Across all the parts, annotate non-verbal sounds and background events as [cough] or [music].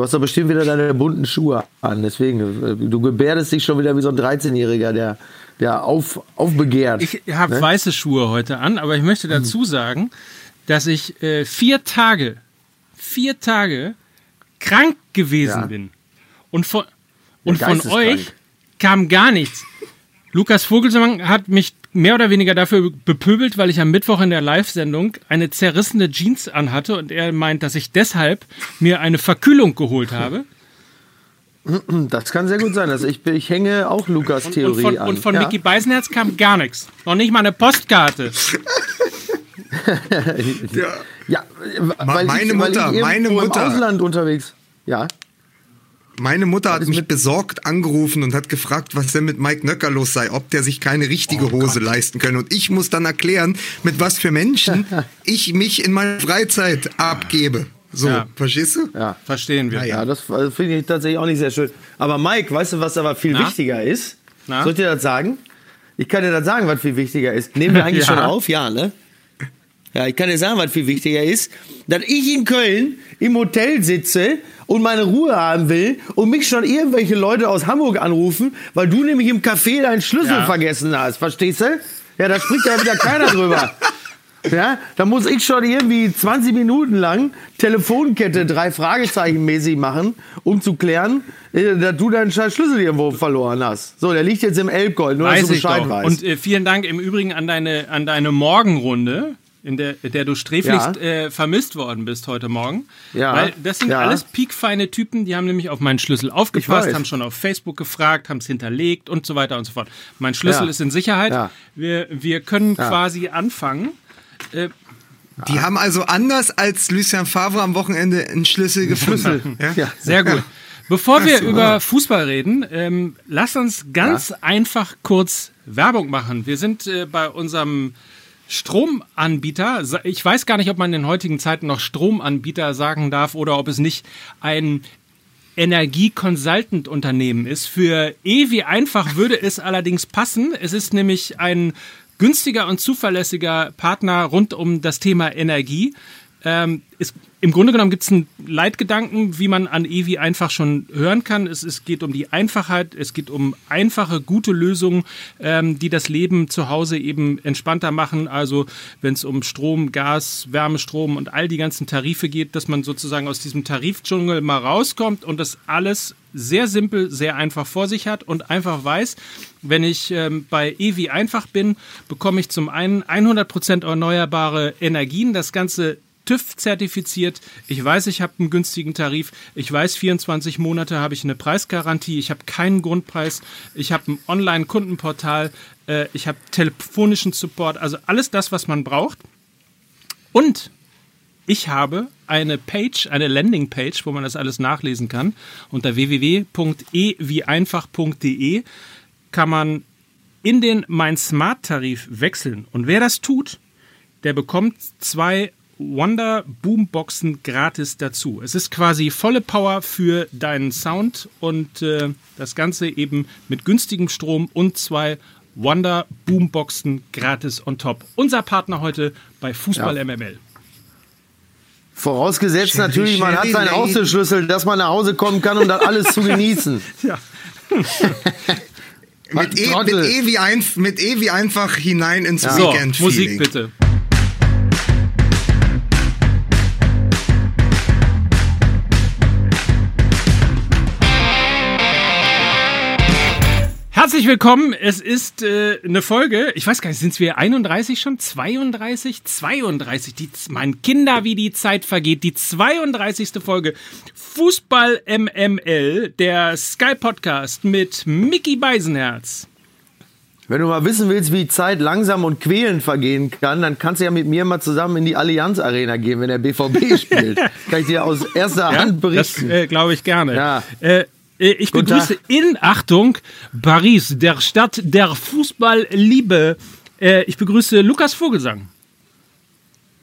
Du hast doch bestimmt wieder deine bunten Schuhe an. Deswegen, äh, du gebärdest dich schon wieder wie so ein 13-Jähriger, der, der auf, aufbegehrt. Ich habe ne? weiße Schuhe heute an, aber ich möchte dazu mhm. sagen, dass ich äh, vier Tage, vier Tage krank gewesen ja. bin. Und von, und von euch kam gar nichts. Lukas Vogelsang hat mich mehr oder weniger dafür bepöbelt, weil ich am Mittwoch in der Live-Sendung eine zerrissene Jeans anhatte und er meint, dass ich deshalb mir eine Verkühlung geholt habe. Das kann sehr gut sein. Also ich, ich hänge auch Lukas Theorie und von, an. Und von ja. Mickey Beisenherz kam gar nichts. Noch nicht mal eine Postkarte. [laughs] ja, ja weil meine ich, Mutter, weil ich meine Mutter. im Ausland unterwegs. Ja. Meine Mutter hat mich besorgt angerufen und hat gefragt, was denn mit Mike Nöcker los sei, ob der sich keine richtige oh Hose Gott. leisten könne. Und ich muss dann erklären, mit was für Menschen [laughs] ich mich in meiner Freizeit abgebe. So, ja. verstehst du? Ja, verstehen wir. Ja, ja. das finde ich tatsächlich auch nicht sehr schön. Aber Mike, weißt du, was aber viel Na? wichtiger ist? Na? Soll ich dir das sagen? Ich kann dir das sagen, was viel wichtiger ist. Nehmen wir eigentlich [laughs] ja. schon auf? Ja, ne? Ja, ich kann dir sagen, was viel wichtiger ist, dass ich in Köln im Hotel sitze und meine Ruhe haben will und mich schon irgendwelche Leute aus Hamburg anrufen, weil du nämlich im Café deinen Schlüssel ja. vergessen hast. Verstehst du? Ja, da spricht ja wieder keiner drüber. [laughs] Ja, da muss ich schon irgendwie 20 Minuten lang Telefonkette drei Fragezeichen mäßig machen, um zu klären, äh, dass du deinen Schlüssel irgendwo verloren hast. So, der liegt jetzt im Elbgold, nur Weiß dass du Bescheid weißt. Und äh, vielen Dank im Übrigen an deine, an deine Morgenrunde in der, der du sträflichst ja. äh, vermisst worden bist heute Morgen. Ja. Weil das sind ja. alles piekfeine Typen, die haben nämlich auf meinen Schlüssel aufgepasst, haben schon auf Facebook gefragt, haben es hinterlegt und so weiter und so fort. Mein Schlüssel ja. ist in Sicherheit. Wir, wir können quasi anfangen. Äh, die haben also anders als Lucien Favre am Wochenende einen Schlüssel gefunden. [laughs] Ja? Sehr gut. Bevor wir so. über Fußball reden, ähm, lass uns ganz einfach kurz Werbung machen. Wir sind äh, bei unserem Stromanbieter. Ich weiß gar nicht, ob man in heutigen Zeiten noch Stromanbieter sagen darf oder ob es nicht ein Energie-Consultant-Unternehmen ist. Für Ewi einfach würde es allerdings passen. Es ist nämlich ein günstiger und zuverlässiger Partner rund um das Thema Energie. Ähm, es im Grunde genommen gibt es einen Leitgedanken, wie man an Evi einfach schon hören kann. Es, es, geht um die Einfachheit, es geht um einfache, gute Lösungen, ähm, die das Leben zu Hause eben entspannter machen. Also wenn es um Strom, Gas, Wärmestrom und all die ganzen Tarife geht, dass man sozusagen aus diesem Tarifdschungel mal rauskommt und das alles sehr simpel, sehr einfach vor sich hat und einfach weiß, wenn ich ähm, bei Evi einfach bin, bekomme ich zum einen 100% erneuerbare Energien. Das Ganze TÜV zertifiziert. Ich weiß, ich habe einen günstigen Tarif. Ich weiß, 24 Monate habe ich eine Preisgarantie. Ich habe keinen Grundpreis. Ich habe ein Online-Kundenportal. Äh, ich habe telefonischen Support. Also alles das, was man braucht. Und ich habe eine Page, eine Landingpage, wo man das alles nachlesen kann. Unter www.e-wie-einfach.de kann man in den Mein Smart Tarif wechseln. Und wer das tut, der bekommt zwei Wonder Boomboxen gratis dazu. Es ist quasi volle Power für deinen Sound und äh, das Ganze eben mit günstigem Strom und zwei Wonder Boomboxen gratis on top. Unser Partner heute bei Fußball ja. MML. Vorausgesetzt Sherry, natürlich, man Sherry, hat seinen Außenschlüssel, dass man nach Hause kommen kann und dann alles zu genießen. [laughs] Ja. mit, e, mit, e wie ein, mit E wie einfach hinein ins ja. Weekend. So, Musik bitte. Herzlich willkommen. Es ist äh, eine Folge, ich weiß gar nicht, sind es wir 31 schon? 32? 32. Die, mein Kinder, wie die Zeit vergeht. Die 32. Folge Fußball MML, der Sky Podcast mit Mickey Beisenherz. Wenn du mal wissen willst, wie Zeit langsam und quälend vergehen kann, dann kannst du ja mit mir mal zusammen in die Allianz Arena gehen, wenn der BVB [laughs] spielt. kann ich dir aus erster ja, Hand berichten. Das äh, glaube ich gerne. Ja. Äh, ich Guten begrüße Tag. in Achtung Paris, der Stadt der Fußballliebe. Äh, ich begrüße Lukas Vogelsang.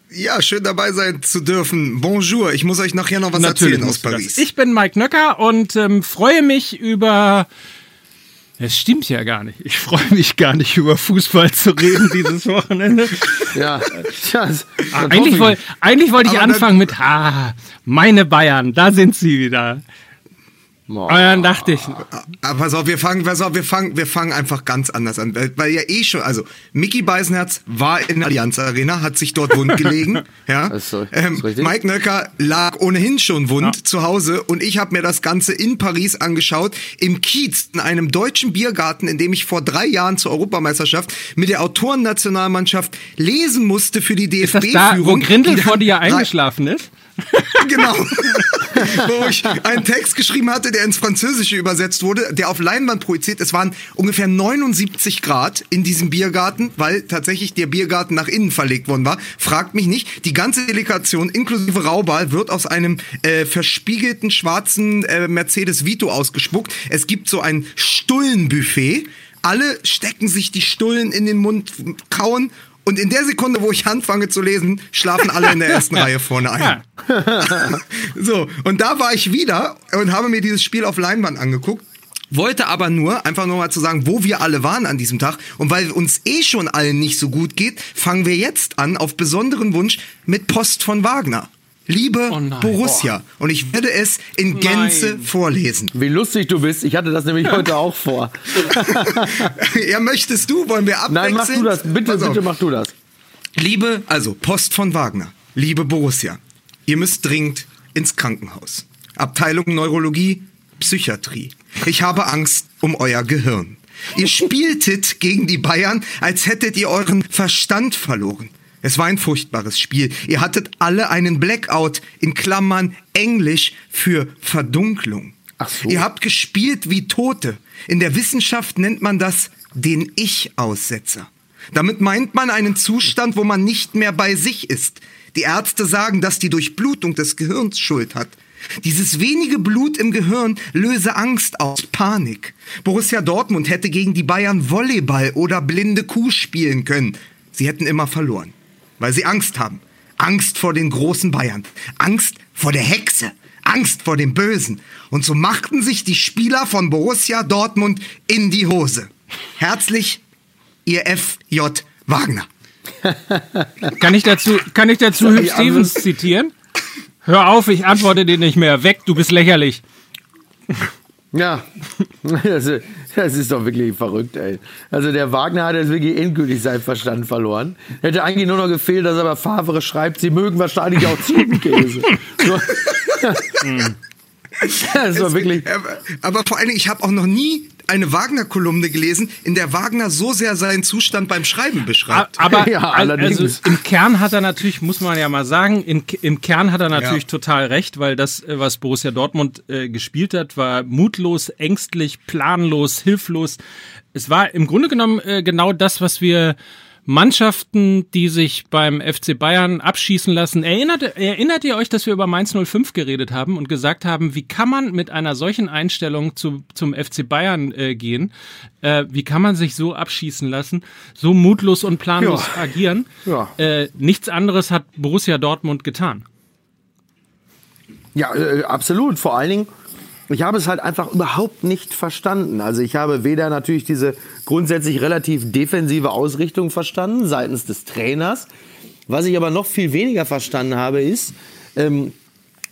Ja, schön dabei sein zu dürfen. Bonjour, ich muss euch nachher noch was Natürlich erzählen aus Paris. Ich bin Mike Nöcker und ähm, freue mich über Es stimmt ja gar nicht. Ich freue mich gar nicht über Fußball zu reden dieses [laughs] Wochenende. Ja, ja eigentlich, woll, eigentlich wollte ich anfangen mit, ah, meine Bayern, da sind sie wieder. Oh. dann dachte ich. Aber pass auf, wir fangen, pass auf, wir fangen, wir fangen einfach ganz anders an. Weil, weil ja eh schon, also Mickey Beisenherz war in der Allianz Arena, hat sich dort wund [laughs] gelegen. ja. Das ist so, das ist ähm, Mike Nöcker lag ohnehin schon wund ja. zu Hause und ich habe mir das Ganze in Paris angeschaut, im Kiez, in einem deutschen Biergarten, in dem ich vor drei Jahren zur Europameisterschaft mit der Autorennationalmannschaft lesen musste für die DFB-Führung. Ist das da, wo Grindel vor dir eingeschlafen ist? [laughs] genau. Wo ich einen Text geschrieben hatte, der ins Französische übersetzt wurde, der auf Leinwand projiziert. Es waren ungefähr 79 Grad in diesem Biergarten, weil tatsächlich der Biergarten nach innen verlegt worden war. Fragt mich nicht. Die ganze Delegation inklusive Raubal wird aus einem äh, verspiegelten schwarzen äh, Mercedes Vito ausgespuckt. Es gibt so ein Stullenbuffet. Alle stecken sich die Stullen in den Mund, kauen und in der Sekunde, wo ich anfange zu lesen, schlafen alle in der ersten [laughs] Reihe vorne ein. so, und da war ich wieder und habe mir dieses Spiel auf Leinwand angeguckt. Wollte aber nur, einfach nur mal zu sagen, wo wir alle waren an diesem Tag. Und weil uns eh schon allen nicht so gut geht, fangen wir jetzt an, auf besonderen Wunsch, mit Post von Wagner. Liebe oh Borussia. Oh. Und ich werde es in Gänze nein. vorlesen. Wie lustig du bist. Ich hatte das nämlich heute auch vor. [laughs] ja, möchtest du? Wollen wir abwechseln? Nein, mach du das. Bitte, bitte mach du das. Liebe, also Post von Wagner. Liebe Borussia. Ihr müsst dringend ins Krankenhaus. Abteilung Neurologie, Psychiatrie. Ich habe Angst um euer Gehirn. Ihr spieltet gegen die Bayern, als hättet ihr euren Verstand verloren. Es war ein furchtbares Spiel. Ihr hattet alle einen Blackout in Klammern Englisch für Verdunklung. Ach so. Ihr habt gespielt wie Tote. In der Wissenschaft nennt man das den Ich-Aussetzer. Damit meint man einen Zustand, wo man nicht mehr bei sich ist. Die Ärzte sagen, dass die Durchblutung des Gehirns Schuld hat. Dieses wenige Blut im Gehirn löse Angst aus, Panik. Borussia Dortmund hätte gegen die Bayern Volleyball oder blinde Kuh spielen können. Sie hätten immer verloren weil sie Angst haben. Angst vor den großen Bayern. Angst vor der Hexe. Angst vor dem Bösen. Und so machten sich die Spieler von Borussia Dortmund in die Hose. Herzlich, ihr F.J. Wagner. [laughs] kann ich dazu, kann ich dazu Hugh Stevens zitieren? Hör auf, ich antworte dir nicht mehr. Weg, du bist lächerlich. Ja, ist, [laughs] das ist doch wirklich verrückt, ey. Also der Wagner hat jetzt wirklich endgültig seinen Verstand verloren. Hätte eigentlich nur noch gefehlt, dass aber Favre schreibt, sie mögen wahrscheinlich auch Ziegenkäse. [laughs] so. das war wirklich. Aber vor allen Dingen, ich habe auch noch nie eine Wagner-Kolumne gelesen, in der Wagner so sehr seinen Zustand beim Schreiben beschreibt. Aber [laughs] ja, also im Kern hat er natürlich, muss man ja mal sagen, in, im Kern hat er natürlich ja. total recht, weil das, äh, was Borussia Dortmund äh, gespielt hat, war mutlos, ängstlich, planlos, hilflos. Es war im Grunde genommen äh, genau das, was wir Mannschaften, die sich beim FC Bayern abschießen lassen. Erinnert, erinnert ihr euch, dass wir über Mainz 05 geredet haben und gesagt haben, wie kann man mit einer solchen Einstellung zu, zum FC Bayern äh, gehen? Äh, wie kann man sich so abschießen lassen, so mutlos und planlos ja. agieren? Ja. Äh, nichts anderes hat Borussia Dortmund getan. Ja, äh, absolut. Vor allen Dingen ich habe es halt einfach überhaupt nicht verstanden. Also ich habe weder natürlich diese grundsätzlich relativ defensive Ausrichtung verstanden seitens des Trainers. Was ich aber noch viel weniger verstanden habe, ist, ähm,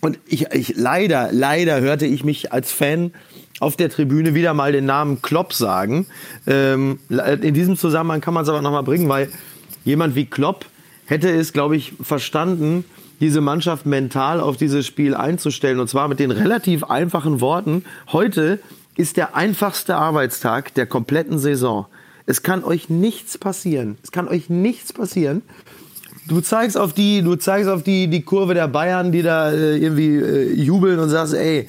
und ich, ich leider, leider hörte ich mich als Fan auf der Tribüne wieder mal den Namen Klopp sagen. Ähm, in diesem Zusammenhang kann man es aber nochmal bringen, weil jemand wie Klopp hätte es, glaube ich, verstanden, diese Mannschaft mental auf dieses Spiel einzustellen. Und zwar mit den relativ einfachen Worten. Heute ist der einfachste Arbeitstag der kompletten Saison. Es kann euch nichts passieren. Es kann euch nichts passieren. Du zeigst auf die, du zeigst auf die, die Kurve der Bayern, die da äh, irgendwie äh, jubeln und sagst, ey,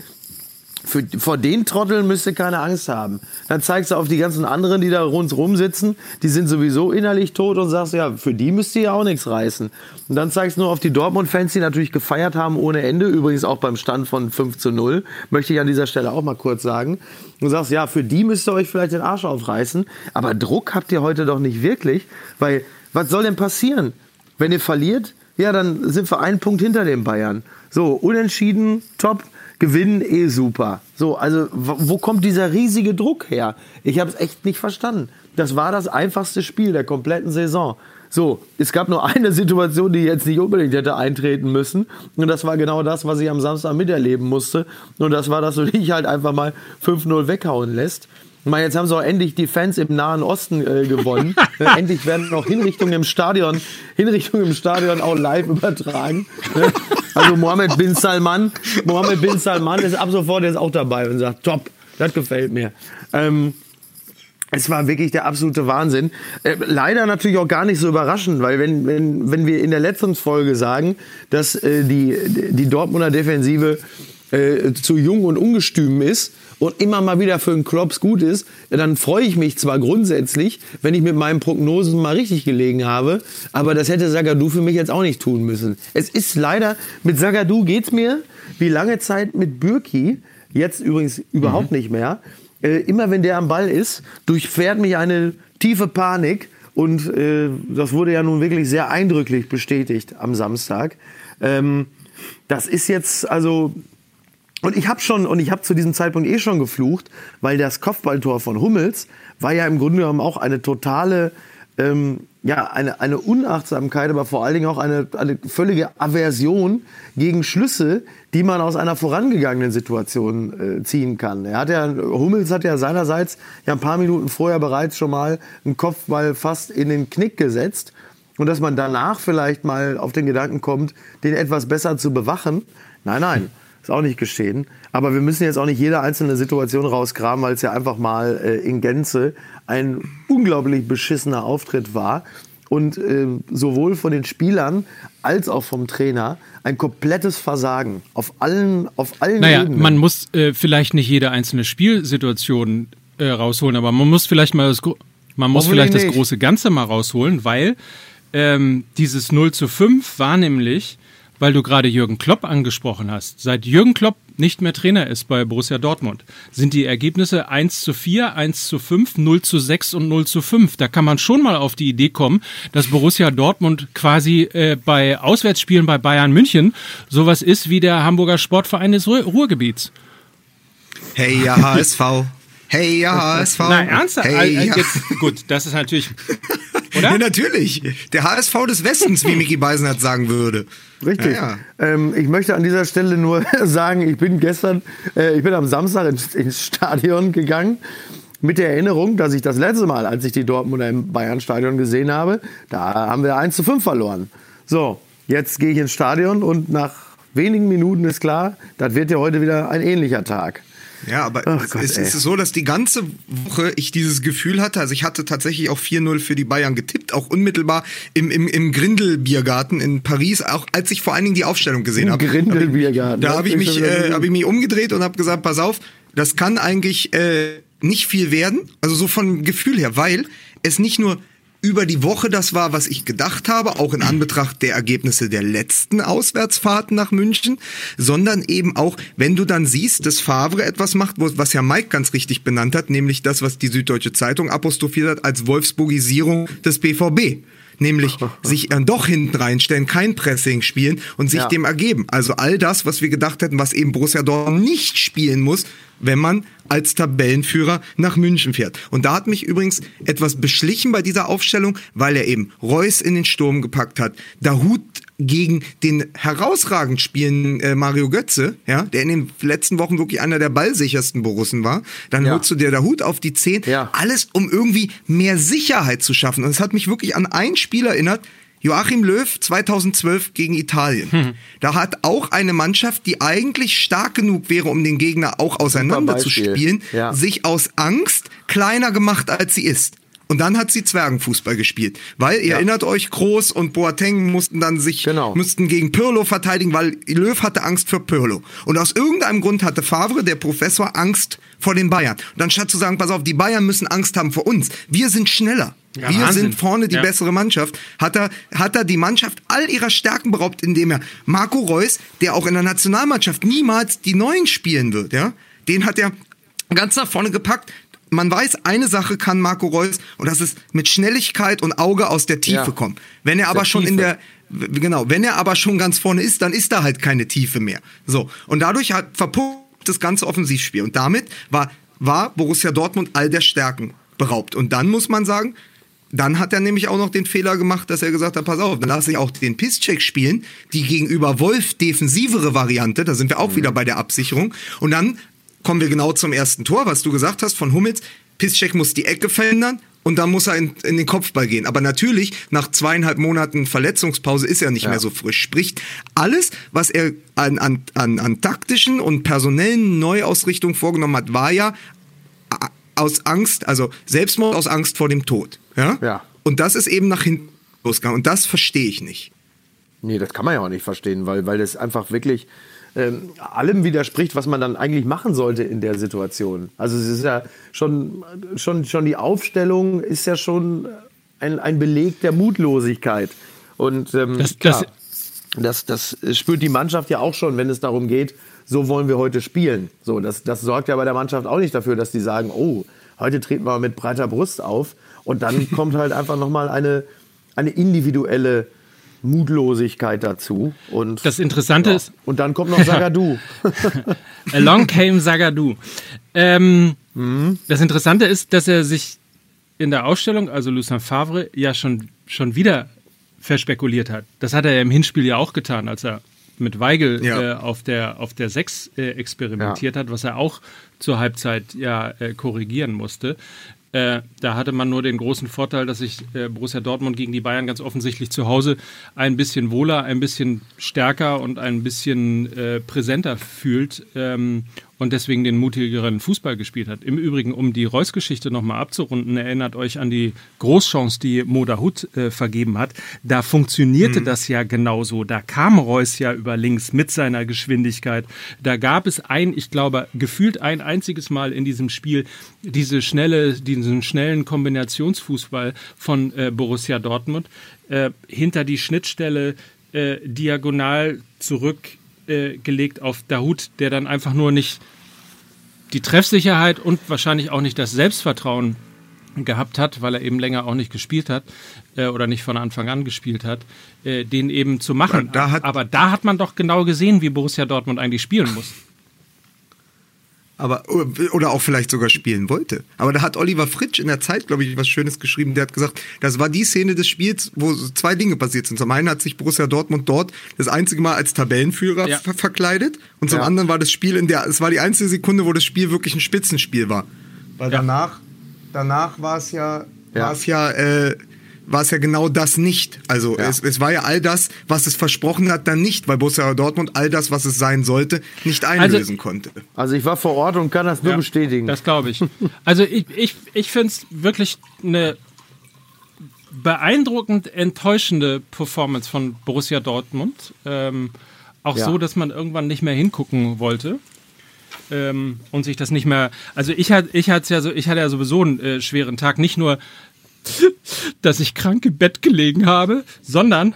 für, vor den Trotteln müsst ihr keine Angst haben. Dann zeigst du auf die ganzen anderen, die da rundherum sitzen, die sind sowieso innerlich tot und sagst, ja, für die müsst ihr ja auch nichts reißen. Und dann zeigst du nur auf die Dortmund-Fans, die natürlich gefeiert haben ohne Ende, übrigens auch beim Stand von 5 zu 0, möchte ich an dieser Stelle auch mal kurz sagen. Du sagst, ja, für die müsst ihr euch vielleicht den Arsch aufreißen, aber Druck habt ihr heute doch nicht wirklich, weil was soll denn passieren? Wenn ihr verliert, ja, dann sind wir einen Punkt hinter den Bayern. So, unentschieden, top gewinnen eh super. So, also wo kommt dieser riesige Druck her? Ich habe es echt nicht verstanden. Das war das einfachste Spiel der kompletten Saison. So, es gab nur eine Situation, die jetzt nicht unbedingt hätte eintreten müssen. Und das war genau das, was ich am Samstag miterleben musste. Und das war, dass du [laughs] dich halt einfach mal 5-0 weghauen lässt. Meine, jetzt haben sie auch endlich die Fans im Nahen Osten äh, gewonnen. Äh, [laughs] endlich werden auch Hinrichtungen im Stadion, Hinrichtungen im Stadion auch live übertragen. also Mohammed bin Salman, Mohammed bin Salman ist ab sofort jetzt auch dabei und sagt, top, das gefällt mir. Ähm, es war wirklich der absolute Wahnsinn. Äh, leider natürlich auch gar nicht so überraschend, weil wenn, wenn, wenn wir in der letzten Folge sagen, dass äh, die, die Dortmunder Defensive äh, zu jung und ungestüm ist und immer mal wieder für einen Klops gut ist, dann freue ich mich zwar grundsätzlich, wenn ich mit meinen Prognosen mal richtig gelegen habe, aber das hätte Sagadu für mich jetzt auch nicht tun müssen. Es ist leider, mit Sagadu geht's mir wie lange Zeit mit Bürki, jetzt übrigens überhaupt mhm. nicht mehr, äh, immer wenn der am Ball ist, durchfährt mich eine tiefe Panik. Und äh, das wurde ja nun wirklich sehr eindrücklich bestätigt am Samstag. Ähm, das ist jetzt also und ich habe schon und ich habe zu diesem Zeitpunkt eh schon geflucht, weil das Kopfballtor von Hummels war ja im Grunde genommen auch eine totale ähm, ja, eine, eine Unachtsamkeit, aber vor allen Dingen auch eine, eine völlige Aversion gegen Schlüsse, die man aus einer vorangegangenen Situation äh, ziehen kann. Er hat ja, Hummels hat ja seinerseits ja ein paar Minuten vorher bereits schon mal einen Kopfball fast in den Knick gesetzt. Und dass man danach vielleicht mal auf den Gedanken kommt, den etwas besser zu bewachen. Nein, nein. Ist auch nicht geschehen. Aber wir müssen jetzt auch nicht jede einzelne Situation rausgraben, weil es ja einfach mal äh, in Gänze ein unglaublich beschissener Auftritt war. Und äh, sowohl von den Spielern als auch vom Trainer ein komplettes Versagen auf allen, auf allen naja, Ebenen. Man muss äh, vielleicht nicht jede einzelne Spielsituation äh, rausholen, aber man muss vielleicht mal das, man muss vielleicht das große Ganze mal rausholen, weil ähm, dieses 0 zu 5 war nämlich weil du gerade Jürgen Klopp angesprochen hast. Seit Jürgen Klopp nicht mehr Trainer ist bei Borussia Dortmund, sind die Ergebnisse 1 zu 4, 1 zu 5, 0 zu 6 und 0 zu 5. Da kann man schon mal auf die Idee kommen, dass Borussia Dortmund quasi äh, bei Auswärtsspielen bei Bayern München sowas ist wie der Hamburger Sportverein des Ruhr Ruhrgebiets. Hey, ja, HSV. Hey, ja, HSV. Na, ernsthaft? Hey, ja. Jetzt, gut, das ist natürlich. Oder? Ja, natürlich. Der HSV des Westens, wie Mickey Beisenherz sagen würde. Richtig. Ja, ja. Ähm, ich möchte an dieser Stelle nur [laughs] sagen, ich bin gestern, äh, ich bin am Samstag ins, ins, Stadion gegangen. Mit der Erinnerung, dass ich das letzte Mal, als ich die Dortmunder im Bayern-Stadion gesehen habe, da haben wir 1 zu 5 verloren. So, jetzt gehe ich ins Stadion und nach wenigen Minuten ist klar, das wird ja heute wieder ein ähnlicher Tag. Ja, aber Ach Gott, es, ist so, dass die ganze Woche ich dieses Gefühl hatte, also ich hatte tatsächlich auch 4-0 für die Bayern getippt, auch unmittelbar im, im, im Grindel-Biergarten in Paris, auch als ich vor allen Dingen die Aufstellung gesehen habe. Grindel-Biergarten. Da habe ich, mich, äh, hab ich mich umgedreht und habe gesagt, pass auf, das kann eigentlich äh, nicht viel werden, also so von Gefühl her, weil es nicht nur über die Woche das war, was ich gedacht habe, auch in Anbetracht der Ergebnisse der letzten Auswärtsfahrten nach München, sondern eben auch, wenn du dann siehst, dass Favre etwas macht, was ja Mike ganz richtig benannt hat, nämlich das, was die Süddeutsche Zeitung apostrophiert hat als Wolfsburgisierung des BVB nämlich sich äh, doch hinten reinstellen, kein Pressing spielen und sich ja. dem ergeben. Also all das, was wir gedacht hätten, was eben Borussia Dortmund nicht spielen muss, wenn man als Tabellenführer nach München fährt. Und da hat mich übrigens etwas beschlichen bei dieser Aufstellung, weil er eben Reus in den Sturm gepackt hat, Dahut gegen den herausragend spielenden äh, Mario Götze, ja, der in den letzten Wochen wirklich einer der ballsichersten Borussen war. Dann ja. holst du dir der Hut auf die Zehn. Ja. Alles, um irgendwie mehr Sicherheit zu schaffen. Und es hat mich wirklich an ein Spiel erinnert, Joachim Löw 2012 gegen Italien. Hm. Da hat auch eine Mannschaft, die eigentlich stark genug wäre, um den Gegner auch auseinander zu spielen, ja. sich aus Angst kleiner gemacht, als sie ist. Und dann hat sie Zwergenfußball gespielt. Weil, ihr ja. erinnert euch, Groß und Boateng mussten dann sich, genau. mussten gegen Pirlo verteidigen, weil Löw hatte Angst für Pirlo. Und aus irgendeinem Grund hatte Favre, der Professor, Angst vor den Bayern. Und anstatt zu sagen, pass auf, die Bayern müssen Angst haben vor uns. Wir sind schneller. Ja, wir Wahnsinn. sind vorne die ja. bessere Mannschaft. Hat er, hat er die Mannschaft all ihrer Stärken beraubt, indem er Marco Reus, der auch in der Nationalmannschaft niemals die Neuen spielen wird, ja, den hat er ganz nach vorne gepackt, man weiß, eine Sache kann Marco Reus und das ist mit Schnelligkeit und Auge aus der Tiefe ja. kommen. Wenn er aber schon Tiefe. in der genau, wenn er aber schon ganz vorne ist, dann ist da halt keine Tiefe mehr. So. Und dadurch hat verpuppt das ganze Offensivspiel. Und damit war, war Borussia Dortmund all der Stärken beraubt. Und dann muss man sagen, dann hat er nämlich auch noch den Fehler gemacht, dass er gesagt hat, pass auf, dann lasse ich auch den Pisscheck spielen, die gegenüber Wolf defensivere Variante, da sind wir auch mhm. wieder bei der Absicherung. Und dann kommen wir genau zum ersten Tor, was du gesagt hast von Hummels. Piszczek muss die Ecke verändern und dann muss er in, in, den Kopfball gehen. Aber natürlich, nach zweieinhalb Monaten Verletzungspause ist er nicht ja. mehr so frisch. Sprich, alles, was er an, an, an, an taktischen und personellen Neuausrichtungen vorgenommen hat, war ja aus Angst, also Selbstmord aus Angst vor dem Tod. Ja? ja. Und das ist eben nach hinten losgegangen. Und das verstehe ich nicht. Nee, das kann man ja auch nicht verstehen, weil, weil das einfach wirklich ähm, allem widerspricht, was man dann eigentlich machen sollte in der Situation. Also es ist ja schon, schon, schon die Aufstellung ist ja schon ein, ein Beleg der Mutlosigkeit. Und ähm, das, das, das, das spürt die Mannschaft ja auch schon, wenn es darum geht, so wollen wir heute spielen. So, das, das sorgt ja bei der Mannschaft auch nicht dafür, dass die sagen, oh, heute treten wir mit breiter Brust auf. Und dann kommt halt einfach nochmal eine, eine individuelle Mutlosigkeit dazu. Und, das Interessante ja. ist. Und dann kommt noch Sagadu. [laughs] [laughs] Along came Sagadu. Ähm, mhm. Das Interessante ist, dass er sich in der Ausstellung, also Lucien Favre, ja schon, schon wieder verspekuliert hat. Das hat er ja im Hinspiel ja auch getan, als er mit Weigel ja. äh, auf der auf der 6 äh, experimentiert ja. hat, was er auch zur Halbzeit ja äh, korrigieren musste. Äh, da hatte man nur den großen Vorteil, dass sich äh, Borussia Dortmund gegen die Bayern ganz offensichtlich zu Hause ein bisschen wohler, ein bisschen stärker und ein bisschen äh, präsenter fühlt. Ähm, und deswegen den mutigeren Fußball gespielt hat. Im Übrigen, um die Reus-Geschichte nochmal abzurunden, erinnert euch an die Großchance, die Moda Hut äh, vergeben hat. Da funktionierte mhm. das ja genauso. Da kam Reus ja über links mit seiner Geschwindigkeit. Da gab es ein, ich glaube, gefühlt ein einziges Mal in diesem Spiel diese schnelle, diesen schnellen Kombinationsfußball von äh, Borussia Dortmund äh, hinter die Schnittstelle äh, diagonal zurück äh, gelegt auf Dahut, der dann einfach nur nicht die Treffsicherheit und wahrscheinlich auch nicht das Selbstvertrauen gehabt hat, weil er eben länger auch nicht gespielt hat äh, oder nicht von Anfang an gespielt hat, äh, den eben zu machen. Da Aber da hat man doch genau gesehen, wie Borussia Dortmund eigentlich spielen muss aber oder auch vielleicht sogar spielen wollte. Aber da hat Oliver Fritsch in der Zeit, glaube ich, was Schönes geschrieben. Der hat gesagt, das war die Szene des Spiels, wo zwei Dinge passiert sind. Zum einen hat sich Borussia Dortmund dort das einzige Mal als Tabellenführer ja. ver verkleidet und zum ja. anderen war das Spiel in der, es war die einzige Sekunde, wo das Spiel wirklich ein Spitzenspiel war. Weil ja. danach, danach war es ja, war es ja äh, war es ja genau das nicht. Also ja. es, es, war ja all das, was es versprochen hat, dann nicht, weil Borussia Dortmund all das, was es sein sollte, nicht einlösen also, konnte. Also ich war vor Ort und kann das nur ja, bestätigen. Das glaube ich. Also ich, ich, ich finde es wirklich eine beeindruckend enttäuschende Performance von Borussia Dortmund. Ähm, auch ja. so, dass man irgendwann nicht mehr hingucken wollte. Ähm, und sich das nicht mehr. Also ich hatte ich hatte ja so, ich hatte ja sowieso einen äh, schweren Tag, nicht nur [laughs] dass ich krank im Bett gelegen habe, sondern.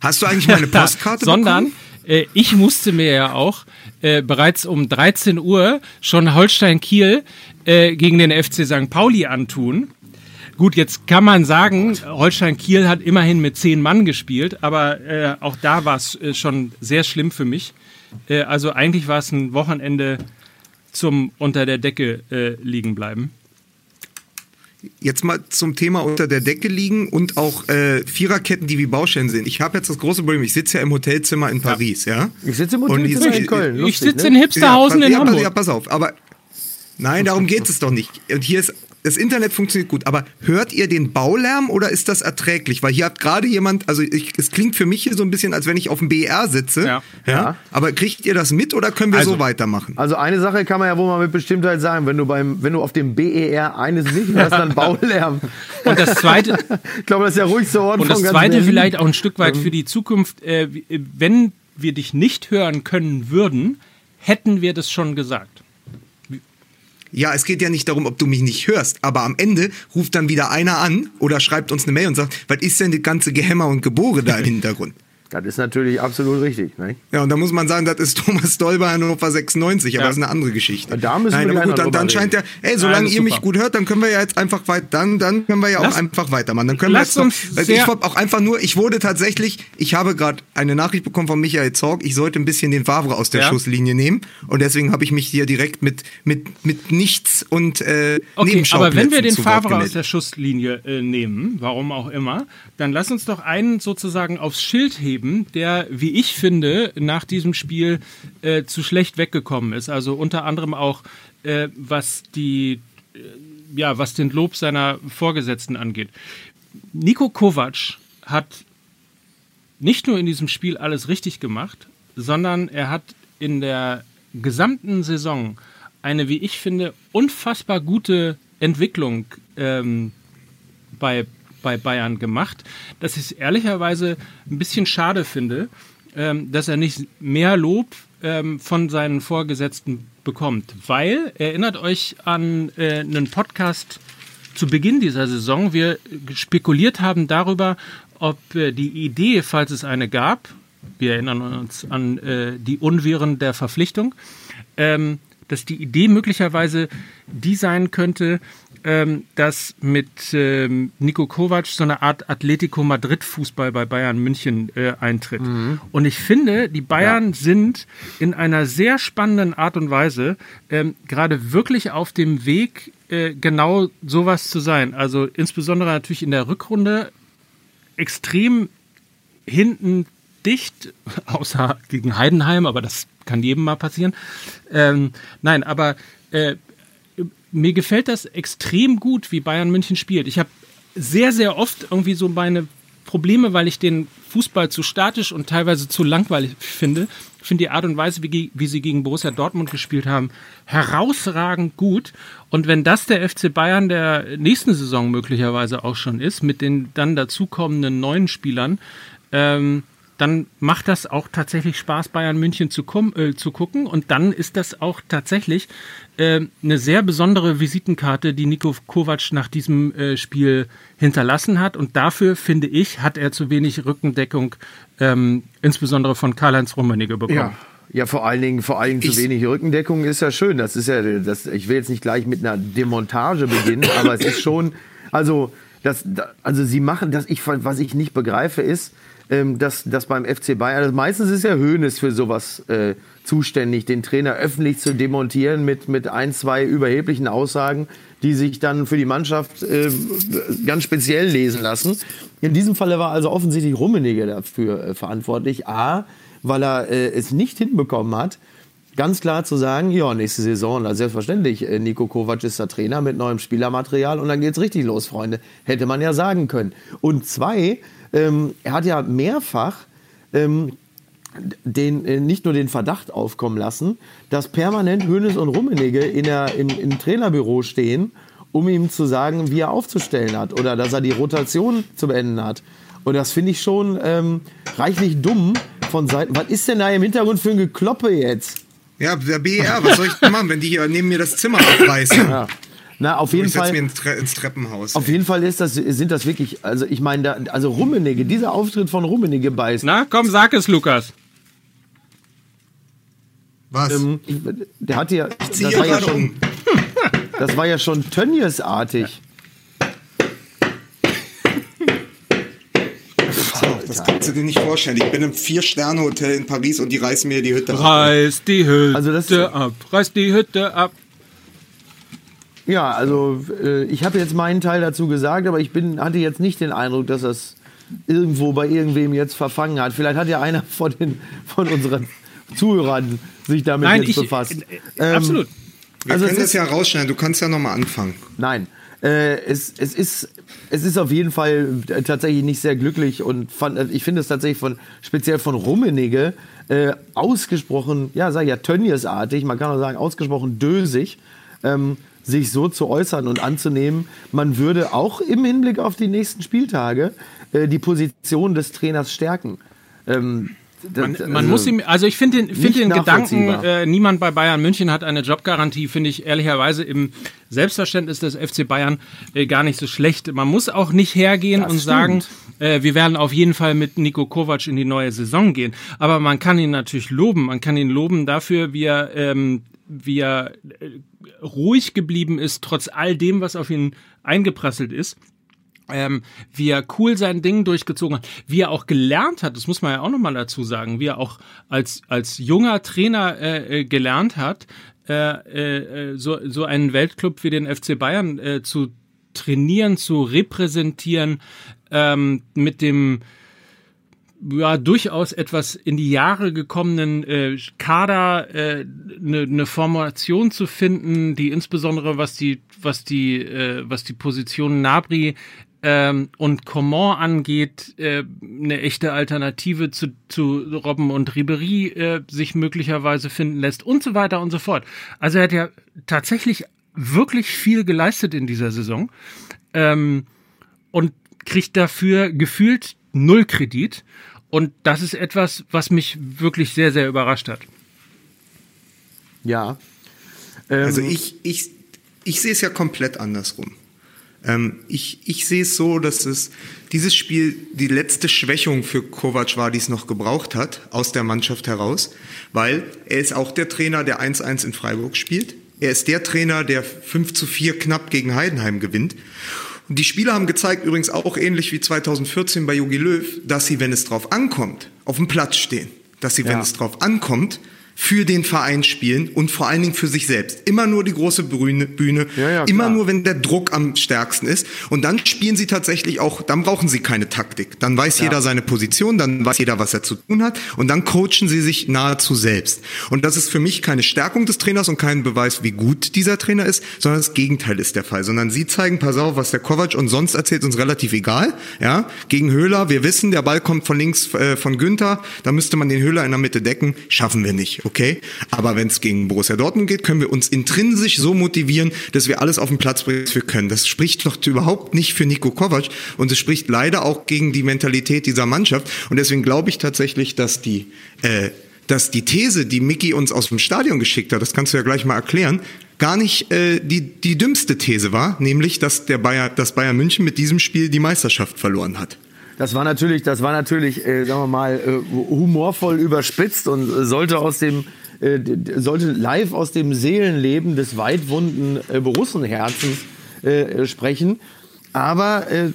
Hast du eigentlich meine [laughs] Postkarte Sondern äh, ich musste mir ja auch äh, bereits um 13 Uhr schon Holstein Kiel äh, gegen den FC St. Pauli antun. Gut, jetzt kann man sagen, Holstein Kiel hat immerhin mit zehn Mann gespielt, aber äh, auch da war es äh, schon sehr schlimm für mich. Äh, also eigentlich war es ein Wochenende zum unter der Decke liegen bleiben. Jetzt mal zum Thema unter der Decke liegen und auch äh, Viererketten, die wie Baustellen sind. Ich habe jetzt das große Problem, ich sitze ja im Hotelzimmer in Paris, ja? ja? Ich sitze im Hotelzimmer in Köln. Lustig, ich sitze ne? in Hipsterhausen ja, in Hamburg. Ja, pass auf, aber nein, darum geht es doch nicht. Und hier ist das Internet funktioniert gut, aber hört ihr den Baulärm oder ist das erträglich? Weil hier hat gerade jemand, also ich, es klingt für mich hier so ein bisschen, als wenn ich auf dem BR sitze. Ja. ja. Aber kriegt ihr das mit oder können wir also, so weitermachen? Also eine Sache kann man ja wohl mal mit Bestimmtheit sagen, wenn du beim, wenn du auf dem BER eines nicht hörst, dann [laughs] Baulärm. Und das zweite, [laughs] ich glaube, das ist ja ruhig so Und das zweite vielleicht auch ein Stück weit für die Zukunft, äh, wenn wir dich nicht hören können würden, hätten wir das schon gesagt. Ja, es geht ja nicht darum, ob du mich nicht hörst, aber am Ende ruft dann wieder einer an oder schreibt uns eine Mail und sagt, was ist denn das ganze Gehämmer und Gebore da im [laughs] Hintergrund? Das ist natürlich absolut richtig. Ne? Ja, und da muss man sagen, das ist [laughs] Thomas Doll bei Hannover 96, aber ja. das ist eine andere Geschichte. Da müssen Nein, wir aber gut, dann, dann scheint der, ey, solange Nein, ihr mich gut hört, dann können wir ja jetzt einfach weiter, dann, dann können wir ja auch einfach weitermachen. Dann können wir jetzt noch, also ich wollte auch einfach nur, ich wurde tatsächlich, ich habe gerade eine Nachricht bekommen von Michael Zorg, ich sollte ein bisschen den Favre aus der ja. Schusslinie nehmen und deswegen habe ich mich hier direkt mit, mit, mit nichts und äh, Okay, aber wenn wir den Favre aus der Schusslinie äh, nehmen, warum auch immer, dann lass uns doch einen sozusagen aufs Schild heben, der, wie ich finde, nach diesem Spiel äh, zu schlecht weggekommen ist. Also unter anderem auch, äh, was die, äh, ja, was den Lob seiner Vorgesetzten angeht. Nico Kovac hat nicht nur in diesem Spiel alles richtig gemacht, sondern er hat in der gesamten Saison eine, wie ich finde, unfassbar gute Entwicklung ähm, bei bei Bayern gemacht, dass ich es ehrlicherweise ein bisschen schade finde, ähm, dass er nicht mehr Lob ähm, von seinen Vorgesetzten bekommt. Weil, erinnert euch an äh, einen Podcast zu Beginn dieser Saison, wir spekuliert haben darüber, ob äh, die Idee, falls es eine gab, wir erinnern uns an äh, die Unviren der Verpflichtung, ähm, dass die Idee möglicherweise die sein könnte, ähm, dass mit ähm, Nico Kovac so eine Art Atletico Madrid-Fußball bei Bayern München äh, eintritt. Mhm. Und ich finde, die Bayern ja. sind in einer sehr spannenden Art und Weise ähm, gerade wirklich auf dem Weg, äh, genau sowas zu sein. Also insbesondere natürlich in der Rückrunde extrem hinten dicht, [laughs] außer gegen Heidenheim, aber das kann jedem mal passieren. Ähm, nein, aber äh, mir gefällt das extrem gut, wie Bayern München spielt. Ich habe sehr, sehr oft irgendwie so meine Probleme, weil ich den Fußball zu statisch und teilweise zu langweilig finde. Ich finde die Art und Weise, wie, wie, sie gegen Borussia Dortmund gespielt haben, herausragend gut. Und wenn das der FC Bayern der nächsten Saison möglicherweise auch schon ist, mit den dann dazukommenden neuen Spielern, ähm, dann macht das auch tatsächlich Spaß, Bayern München zu, äh, zu gucken. Und dann ist das auch tatsächlich äh, eine sehr besondere Visitenkarte, die Nico Kovac nach diesem äh, Spiel hinterlassen hat. Und dafür, finde ich, hat er zu wenig Rückendeckung, ähm, insbesondere von Karl-Heinz Rummenigge bekommen. Ja. Ja, vor allen Dingen, vor allen Dingen zu wenig Rückendeckung ist ja schön. Das ist ja, das, ich will jetzt nicht gleich mit einer Demontage beginnen, aber es ist schon, also, das, also sie machen das, ich, was ich nicht begreife, ist, ähm, dass, dass beim FC Bayern, also meistens ist ja Höhnes für sowas äh, zuständig, den Trainer öffentlich zu demontieren mit, mit ein, zwei überheblichen Aussagen, die sich dann für die Mannschaft äh, ganz speziell lesen lassen. In diesem Falle war also offensichtlich Rummenigge dafür äh, verantwortlich. A, weil er äh, es nicht hinbekommen hat, ganz klar zu sagen, ja, nächste Saison, also selbstverständlich, äh, Nico Kovac ist der Trainer mit neuem Spielermaterial und dann geht's richtig los, Freunde. Hätte man ja sagen können. Und zwei, ähm, er hat ja mehrfach ähm, den, äh, nicht nur den Verdacht aufkommen lassen, dass permanent Hönes und Rummenigge in der, im, im Trainerbüro stehen, um ihm zu sagen, wie er aufzustellen hat oder dass er die Rotation zu beenden hat. Und das finde ich schon ähm, reichlich dumm von Seiten. Was ist denn da im Hintergrund für ein Gekloppe jetzt? Ja, der BR, was soll ich denn machen, wenn die hier neben mir das Zimmer abreißen? Ja. Na, auf jeden ich Fall. mir ins, Tre ins Treppenhaus. Auf ey. jeden Fall ist das, sind das wirklich, also ich meine, da, also Rummenigge, dieser Auftritt von Rummenigge beißt. Na, komm, sag es, Lukas. Was? Ähm, ich, der hatte ja, das war ja schon, um. [laughs] das war ja schon Tönnies-artig. Das kannst du dir nicht vorstellen. Ich bin im Vier-Sterne-Hotel in Paris und die reißen mir die Hütte ab. Reiß die Hütte also das, ab. Reiß die Hütte ab. Ja, also äh, ich habe jetzt meinen Teil dazu gesagt, aber ich bin, hatte jetzt nicht den Eindruck, dass das irgendwo bei irgendwem jetzt verfangen hat. Vielleicht hat ja einer [laughs] von, den, von unseren Zuhörern sich damit Nein, jetzt ich, befasst. Äh, ähm, absolut. Wir also können das ja rausschneiden. Du kannst ja nochmal anfangen. Nein. Äh, es, es, ist, es ist auf jeden Fall tatsächlich nicht sehr glücklich und fand, ich finde es tatsächlich von, speziell von Rummenigge äh, ausgesprochen, ja, sag ich ja, Tönnies-artig, man kann auch sagen, ausgesprochen dösig. Ähm, sich so zu äußern und anzunehmen, man würde auch im Hinblick auf die nächsten Spieltage äh, die Position des Trainers stärken. Ähm, man, man also muss ihm, also ich finde den, find den Gedanken, äh, niemand bei Bayern München hat eine Jobgarantie, finde ich ehrlicherweise im Selbstverständnis des FC Bayern äh, gar nicht so schlecht. Man muss auch nicht hergehen das und stimmt. sagen, äh, wir werden auf jeden Fall mit Nico Kovac in die neue Saison gehen. Aber man kann ihn natürlich loben. Man kann ihn loben dafür, wie er, ähm, wie er äh, ruhig geblieben ist, trotz all dem, was auf ihn eingeprasselt ist. Ähm, wie er cool sein Ding durchgezogen hat, wie er auch gelernt hat, das muss man ja auch nochmal dazu sagen, wie er auch als, als junger Trainer äh, äh gelernt hat, äh, äh, so, so einen Weltclub wie den FC Bayern äh, zu trainieren, zu repräsentieren, ähm, mit dem ja durchaus etwas in die Jahre gekommenen äh, Kader eine äh, ne, ne Formation zu finden, die insbesondere was die was die äh, was die Position Nabri ähm, und Coman angeht, äh, eine echte Alternative zu, zu Robben und Ribery äh, sich möglicherweise finden lässt und so weiter und so fort. Also er hat ja tatsächlich wirklich viel geleistet in dieser Saison ähm, und kriegt dafür gefühlt null Kredit. Und das ist etwas, was mich wirklich sehr, sehr überrascht hat. Ja. Ähm, also ich, ich, ich sehe es ja komplett andersrum. Ähm, ich, ich sehe es so, dass es dieses Spiel die letzte Schwächung für Kovac war, die es noch gebraucht hat, aus der Mannschaft heraus, weil er ist auch der Trainer, der 1-1 in Freiburg spielt. Er ist der Trainer, der 5 zu 4 knapp gegen Heidenheim gewinnt. Die Spieler haben gezeigt, übrigens auch ähnlich wie 2014 bei Jogi Löw, dass sie, wenn es drauf ankommt, auf dem Platz stehen. Dass sie, wenn ja. es drauf ankommt, für den Verein spielen und vor allen Dingen für sich selbst. Immer nur die große Bühne, Bühne ja, ja, immer nur, wenn der Druck am stärksten ist. Und dann spielen sie tatsächlich auch, dann brauchen sie keine Taktik. Dann weiß ja. jeder seine Position, dann weiß jeder, was er zu tun hat und dann coachen sie sich nahezu selbst. Und das ist für mich keine Stärkung des Trainers und kein Beweis, wie gut dieser Trainer ist, sondern das Gegenteil ist der Fall. Sondern sie zeigen, pass auf, was der Kovac und sonst erzählt, uns relativ egal. Ja, gegen Höhler, wir wissen, der Ball kommt von links äh, von Günther, da müsste man den Höhler in der Mitte decken, schaffen wir nicht okay. Aber wenn es gegen Borussia Dortmund geht, können wir uns intrinsisch so motivieren, dass wir alles auf den Platz bringen, was wir können. Das spricht doch überhaupt nicht für Nico Kovac und es spricht leider auch gegen die Mentalität dieser Mannschaft. Und deswegen glaube ich tatsächlich, dass die äh, dass die These, die Mickey uns aus dem Stadion geschickt hat, das kannst du ja gleich mal erklären, gar nicht äh, die, die dümmste These war, nämlich, dass der Bayer, dass Bayern München mit diesem Spiel die Meisterschaft verloren hat. Das war natürlich, das war natürlich, äh, sagen wir mal, äh, humorvoll überspitzt und sollte aus dem äh, sollte live aus dem Seelenleben des weitwunden äh, Borussenherzens äh, sprechen. Aber äh,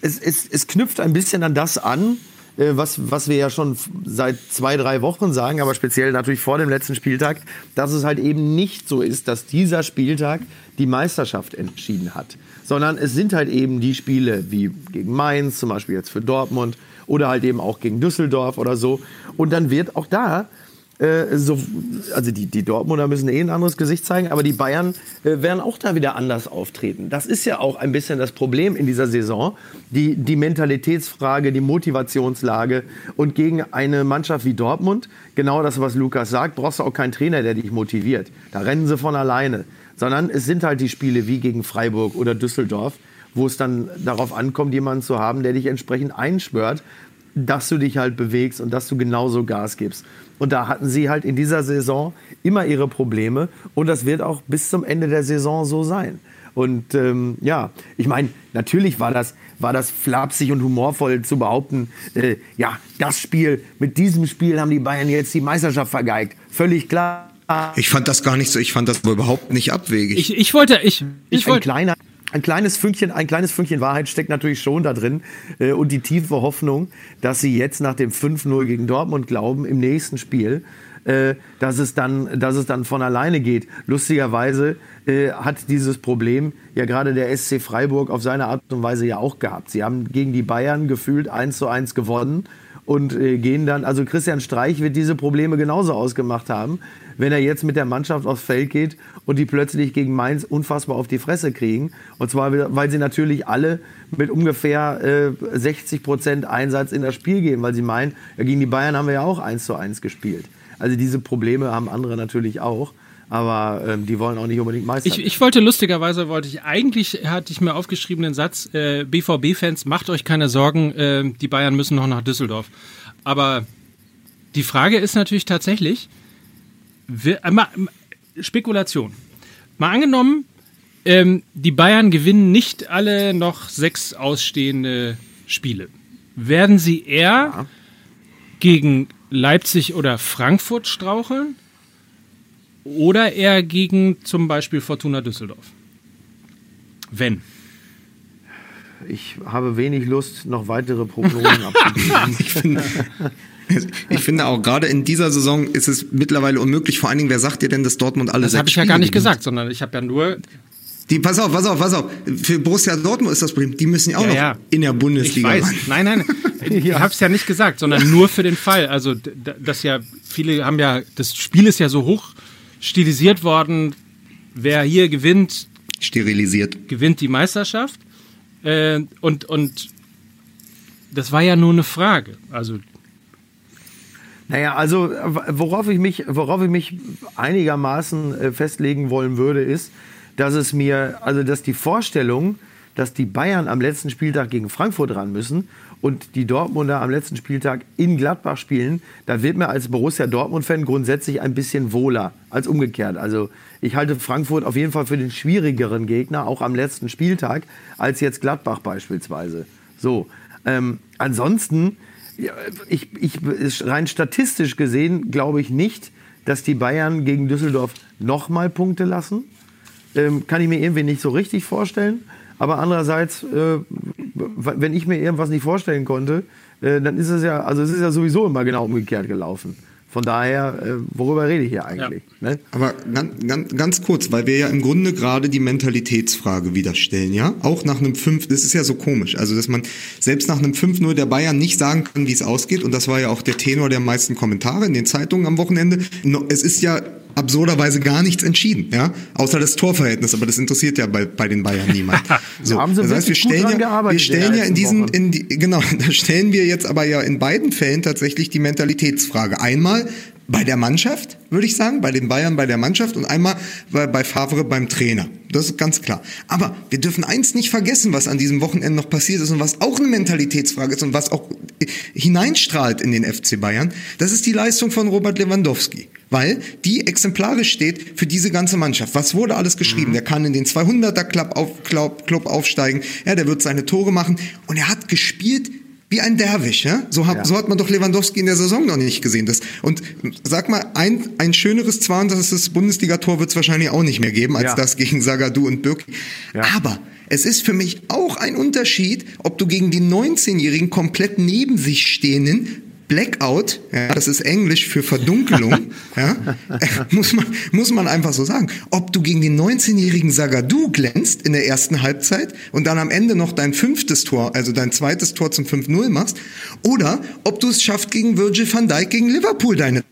es, es, es knüpft ein bisschen an das an, äh, was, was wir ja schon seit zwei, drei Wochen sagen, aber speziell natürlich vor dem letzten Spieltag, dass es halt eben nicht so ist, dass dieser Spieltag die Meisterschaft entschieden hat sondern es sind halt eben die Spiele wie gegen Mainz, zum Beispiel jetzt für Dortmund oder halt eben auch gegen Düsseldorf oder so. Und dann wird auch da äh, so, also die, die Dortmunder müssen eh ein anderes Gesicht zeigen, aber die Bayern äh, werden auch da wieder anders auftreten. Das ist ja auch ein bisschen das Problem in dieser Saison. Die, die Mentalitätsfrage, die Motivationslage. Und gegen eine Mannschaft wie Dortmund, genau das, was Lukas sagt, brauchst du auch keinen Trainer, der dich motiviert. Da rennen sie von alleine sondern es sind halt die Spiele wie gegen Freiburg oder Düsseldorf, wo es dann darauf ankommt, jemanden zu haben, der dich entsprechend einschwört, dass du dich halt bewegst und dass du genauso Gas gibst. Und da hatten sie halt in dieser Saison immer ihre Probleme und das wird auch bis zum Ende der Saison so sein. Und ähm, ja, ich meine, natürlich war das, war das flapsig und humorvoll zu behaupten, äh, ja, das Spiel, mit diesem Spiel haben die Bayern jetzt die Meisterschaft vergeigt. Völlig klar. Ich fand das gar nicht so, ich fand das überhaupt nicht abwegig. Ich, ich wollte, ich, ich wollte. Ein kleiner, ein kleines Fünkchen, ein kleines Fünkchen Wahrheit steckt natürlich schon da drin äh, und die tiefe Hoffnung, dass sie jetzt nach dem 5-0 gegen Dortmund glauben, im nächsten Spiel, äh, dass, es dann, dass es dann von alleine geht. Lustigerweise äh, hat dieses Problem ja gerade der SC Freiburg auf seine Art und Weise ja auch gehabt. Sie haben gegen die Bayern gefühlt 1 zu 1 gewonnen und äh, gehen dann, also Christian Streich wird diese Probleme genauso ausgemacht haben, wenn er jetzt mit der Mannschaft aufs Feld geht und die plötzlich gegen Mainz unfassbar auf die Fresse kriegen. Und zwar, weil sie natürlich alle mit ungefähr äh, 60 Prozent Einsatz in das Spiel gehen, weil sie meinen, ja, gegen die Bayern haben wir ja auch 1 zu 1 gespielt. Also diese Probleme haben andere natürlich auch aber ähm, die wollen auch nicht unbedingt meistern. Ich, ich, wollte lustigerweise, wollte ich eigentlich, hatte ich mir aufgeschrieben den Satz, äh, BVB-Fans, macht euch keine Sorgen, äh, die Bayern müssen noch nach Düsseldorf. Aber Die Frage ist natürlich tatsächlich, wir, äh, mal, Spekulation. Mal angenommen, ähm, die Bayern gewinnen nicht alle noch sechs ausstehende Spiele. Werden sie eher ja. gegen Leipzig oder Frankfurt straucheln oder eher gegen zum Beispiel Fortuna Düsseldorf? Wenn. Ich habe wenig Lust, noch weitere Prognosen abzugeben. [laughs] ich, finde, auch, gerade in dieser Saison ist es mittlerweile unmöglich. Vor allen Dingen, wer sagt dir denn, dass Dortmund alle Das habe ich ja gar nicht gewinnt? gesagt, sondern ich habe ja nur die, pass auf, pass auf, pass auf. Für Borussia Dortmund ist das Problem. Die müssen ja auch ja, noch ja. in der Bundesliga. Ich weiß. Nein, nein. [laughs] Ich habe es ja nicht gesagt, sondern nur für den Fall. Also, das ja, viele haben ja, das Spiel ist ja so hoch stilisiert worden. Wer hier gewinnt, sterilisiert, gewinnt die Meisterschaft. Äh, und, und das war ja nur eine Frage. Also, naja, also worauf ich mich, worauf ich mich einigermaßen äh, festlegen wollen würde, ist, dass es mir, also dass die Vorstellung, dass die Bayern am letzten Spieltag gegen Frankfurt ran müssen und die Dortmunder am letzten Spieltag in Gladbach spielen, da wird mir als Borussia Dortmund-Fan grundsätzlich ein bisschen wohler als umgekehrt. Also ich halte Frankfurt auf jeden Fall für den schwierigeren Gegner, auch am letzten Spieltag, als jetzt Gladbach beispielsweise. So, ähm, ansonsten, ich, ich, rein statistisch gesehen glaube ich nicht, dass die Bayern gegen Düsseldorf nochmal Punkte lassen ähm, kann ich mir irgendwie nicht so richtig vorstellen. Aber andererseits, äh, wenn ich mir irgendwas nicht vorstellen konnte, äh, dann ist es ja, also es ist ja sowieso immer genau umgekehrt gelaufen. Von daher, äh, worüber rede ich hier eigentlich? Ja. Ne? Aber ganz, ganz, ganz kurz, weil wir ja im Grunde gerade die Mentalitätsfrage wieder stellen, ja? Auch nach einem 5, das ist ja so komisch, also dass man selbst nach einem 5-0 der Bayern nicht sagen kann, wie es ausgeht. Und das war ja auch der Tenor der meisten Kommentare in den Zeitungen am Wochenende. Es ist ja absurderweise gar nichts entschieden, ja, außer das Torverhältnis, aber das interessiert ja bei, bei den Bayern niemand. [laughs] So, haben sie das heißt, wir stellen ja, wir stellen ja in diesen, in die, [laughs] genau, da stellen wir jetzt aber ja in beiden Fällen tatsächlich die Mentalitätsfrage. Einmal bei der Mannschaft, würde ich sagen, bei den Bayern bei der Mannschaft und einmal bei, Favre beim Trainer. Das ist ganz klar. Aber wir dürfen eins nicht vergessen, was an diesem Wochenende noch passiert ist und was auch eine Mentalitätsfrage ist und was auch hineinstrahlt in den FC Bayern. Das ist die Leistung von Robert Lewandowski weil die exemplarisch steht für diese ganze Mannschaft. Was wurde alles geschrieben? Mhm. Der kann in den 200er Club, auf, Club, Club aufsteigen, ja, der wird seine Tore machen und er hat gespielt wie ein Derwisch, ja? So hat, ja. so hat man doch Lewandowski in der Saison noch nicht gesehen. Das, und sag mal, ein, ein schöneres 32. Bundesligator wird es wahrscheinlich auch nicht mehr geben, als ja. das gegen Sagadu und Birki. Ja. Aber es ist für mich auch ein Unterschied, ob du gegen die 19-Jährigen komplett neben sich stehenden Blackout, ja, das ist Englisch für Verdunkelung, [laughs] ja, [laughs] muss, man, muss man einfach so sagen. Ob du gegen den 19-jährigen Sagadu glänzt in der ersten Halbzeit und dann am Ende noch dein fünftes Tor, also dein zweites Tor zum 5-0 machst, oder ob du es schaffst, gegen Virgil van Dijk gegen Liverpool deine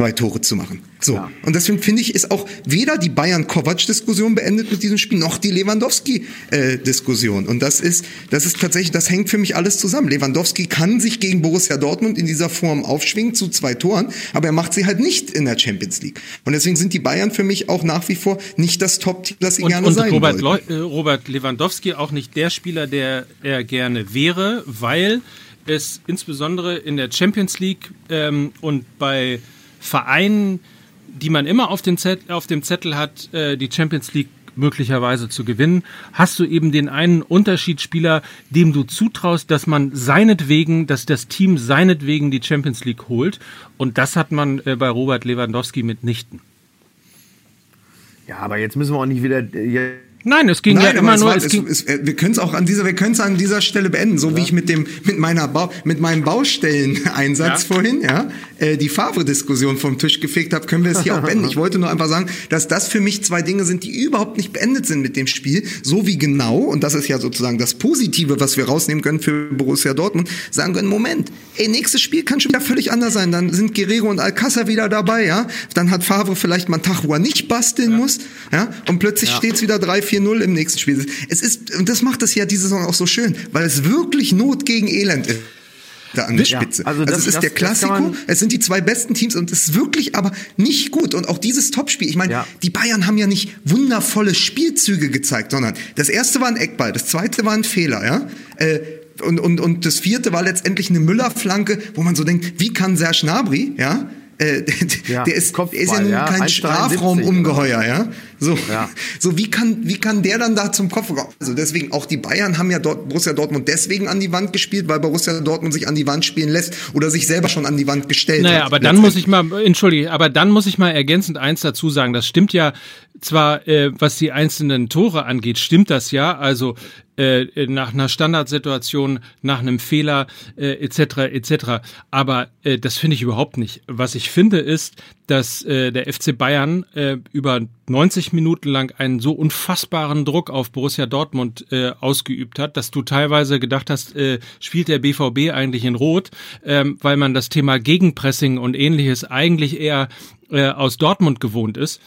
zwei Tore zu machen. So. Ja. Und deswegen finde ich, ist auch weder die Bayern-Kovac-Diskussion beendet mit diesem Spiel, noch die Lewandowski-Diskussion. Und das ist, das ist tatsächlich, das hängt für mich alles zusammen. Lewandowski kann sich gegen Borussia Dortmund in dieser Form aufschwingen zu zwei Toren, aber er macht sie halt nicht in der Champions League. Und deswegen sind die Bayern für mich auch nach wie vor nicht das Top-Team, das sie und, gerne und sein Robert, wollen. Leu äh, Robert Lewandowski auch nicht der Spieler, der er gerne wäre, weil es insbesondere in der Champions League ähm, und bei Vereinen, die man immer auf, Zettel, auf dem Zettel hat, äh, die Champions League möglicherweise zu gewinnen, hast du eben den einen Unterschiedsspieler, dem du zutraust, dass man seinetwegen, dass das Team seinetwegen die Champions League holt. Und das hat man äh, bei Robert Lewandowski mitnichten. Ja, aber jetzt müssen wir auch nicht wieder Nein, es ging Nein, ja immer nur. War, es ging es, wir können es auch an dieser, wir können es an dieser Stelle beenden, so ja. wie ich mit dem, mit meiner Bau, mit meinem Baustelleneinsatz ja. vorhin, ja, äh, die Favre-Diskussion vom Tisch gefegt habe, können wir es hier auch beenden. [laughs] Ich wollte nur einfach sagen, dass das für mich zwei Dinge sind, die überhaupt nicht beendet sind mit dem Spiel, so wie genau und das ist ja sozusagen das Positive, was wir rausnehmen können für Borussia Dortmund, sagen können, Moment, ey, nächstes Spiel kann schon wieder völlig anders sein. Dann sind Guerrero und Alcázar wieder dabei, ja. Dann hat Favre vielleicht mal einen Tag, wo er nicht basteln ja. muss, ja. Und plötzlich steht's wieder drei 4-0 im nächsten Spiel. Es ist, und das macht es ja diese Saison auch so schön, weil es wirklich Not gegen Elend ist da an der Spitze. Ja, also, das, also, es ist das, der Klassiko, es sind die zwei besten Teams und es ist wirklich aber nicht gut. Und auch dieses Topspiel, ich meine, ja. die Bayern haben ja nicht wundervolle Spielzüge gezeigt, sondern das erste war ein Eckball, das zweite war ein Fehler, ja. Äh, und, und, und das vierte war letztendlich eine Müller-Flanke, wo man so denkt, wie kann Serge Gnabry, ja, äh, [laughs] ja, der, ist, Kopfball, der ist ja nun ja, kein Strafraumungeheuer, ja. So, ja. so wie kann wie kann der dann da zum Kopf? Also deswegen auch die Bayern haben ja dort Borussia Dortmund deswegen an die Wand gespielt, weil Borussia Dortmund sich an die Wand spielen lässt oder sich selber schon an die Wand gestellt naja, hat. Naja, aber dann muss ich mal entschuldige, aber dann muss ich mal ergänzend eins dazu sagen. Das stimmt ja zwar, äh, was die einzelnen Tore angeht, stimmt das ja. Also äh, nach einer Standardsituation, nach einem Fehler äh, etc. etc. Aber äh, das finde ich überhaupt nicht. Was ich finde ist, dass äh, der FC Bayern äh, über 90 Minuten lang einen so unfassbaren Druck auf Borussia Dortmund äh, ausgeübt hat, dass du teilweise gedacht hast, äh, spielt der BVB eigentlich in Rot, ähm, weil man das Thema Gegenpressing und ähnliches eigentlich eher äh, aus Dortmund gewohnt ist.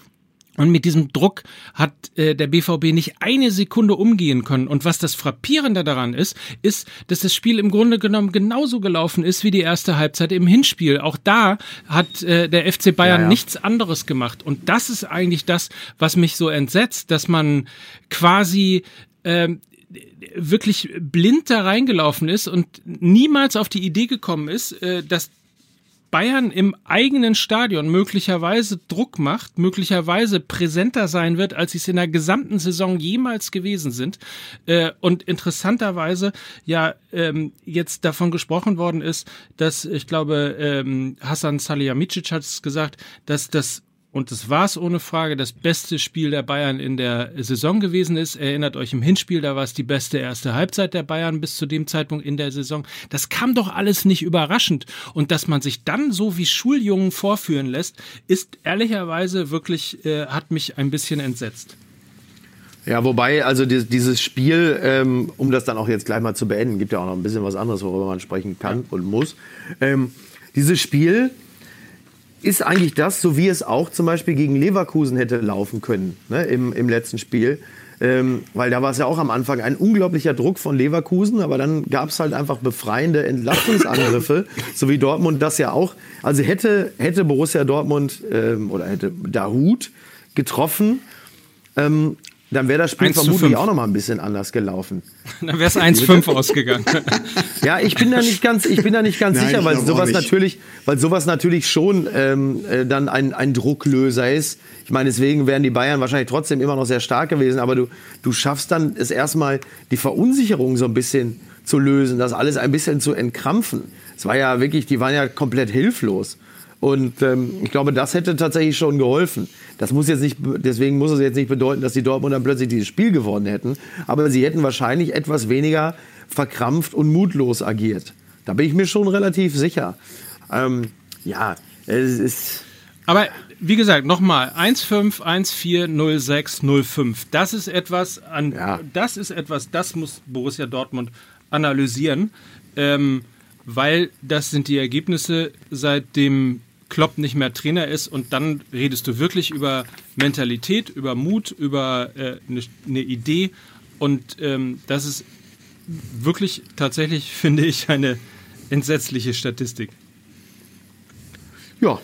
Und mit diesem Druck hat äh, der BVB nicht eine Sekunde umgehen können. Und was das Frappierende daran ist, ist, dass das Spiel im Grunde genommen genauso gelaufen ist wie die erste Halbzeit im Hinspiel. Auch da hat äh, der FC Bayern ja, ja. nichts anderes gemacht. Und das ist eigentlich das, was mich so entsetzt, dass man quasi äh, wirklich blind da reingelaufen ist und niemals auf die Idee gekommen ist, äh, dass Bayern im eigenen Stadion möglicherweise Druck macht, möglicherweise präsenter sein wird, als sie es in der gesamten Saison jemals gewesen sind. Äh, und interessanterweise ja ähm, jetzt davon gesprochen worden ist, dass ich glaube, ähm, Hassan Salihamidzic hat es gesagt, dass das und das war es ohne Frage, das beste Spiel der Bayern in der Saison gewesen ist. Erinnert euch im Hinspiel, da war es die beste erste Halbzeit der Bayern bis zu dem Zeitpunkt in der Saison. Das kam doch alles nicht überraschend. Und dass man sich dann so wie Schuljungen vorführen lässt, ist ehrlicherweise wirklich, äh, hat mich ein bisschen entsetzt. Ja, wobei, also dieses Spiel, ähm, um das dann auch jetzt gleich mal zu beenden, gibt ja auch noch ein bisschen was anderes, worüber man sprechen kann ja. und muss. Ähm, dieses Spiel ist eigentlich das, so wie es auch zum Beispiel gegen Leverkusen hätte laufen können ne, im, im letzten Spiel. Ähm, weil da war es ja auch am Anfang ein unglaublicher Druck von Leverkusen, aber dann gab es halt einfach befreiende Entlastungsangriffe, [laughs] so wie Dortmund das ja auch. Also hätte, hätte Borussia Dortmund ähm, oder hätte Dahut getroffen, ähm, dann wäre das Spiel vermutlich auch noch mal ein bisschen anders gelaufen. [laughs] dann wäre es 1-5 ausgegangen. ja, ich bin da nicht ganz, ich bin da nicht ganz [laughs] Nein, sicher, weil sowas natürlich, weil sowas natürlich schon ähm, äh, dann ein, ein Drucklöser ist. Ich meine, deswegen wären die Bayern wahrscheinlich trotzdem immer noch sehr stark gewesen, aber du, du schaffst dann es erstmal, die Verunsicherung so ein bisschen zu lösen, das alles ein bisschen zu entkrampfen. Es war ja wirklich, die waren ja komplett hilflos. Und ähm, ich glaube, das hätte tatsächlich schon geholfen. Das muss jetzt nicht, deswegen muss es jetzt nicht bedeuten, dass die Dortmunder plötzlich dieses Spiel gewonnen hätten. Aber sie hätten wahrscheinlich etwas weniger verkrampft und mutlos agiert. Da bin ich mir schon relativ sicher. Ähm, ja, es ist. Aber wie gesagt, nochmal, 1-5-1-4-0-6-0-5. Das ist etwas, an, ja. das ist etwas, das muss Borussia Dortmund analysieren, ähm, weil das sind die Ergebnisse seit dem Klopp nicht mehr Trainer ist und dann redest du wirklich über Mentalität, über Mut, über äh, eine, eine Idee und ähm, das ist wirklich tatsächlich, [laughs] finde ich, eine entsetzliche Statistik. Ja,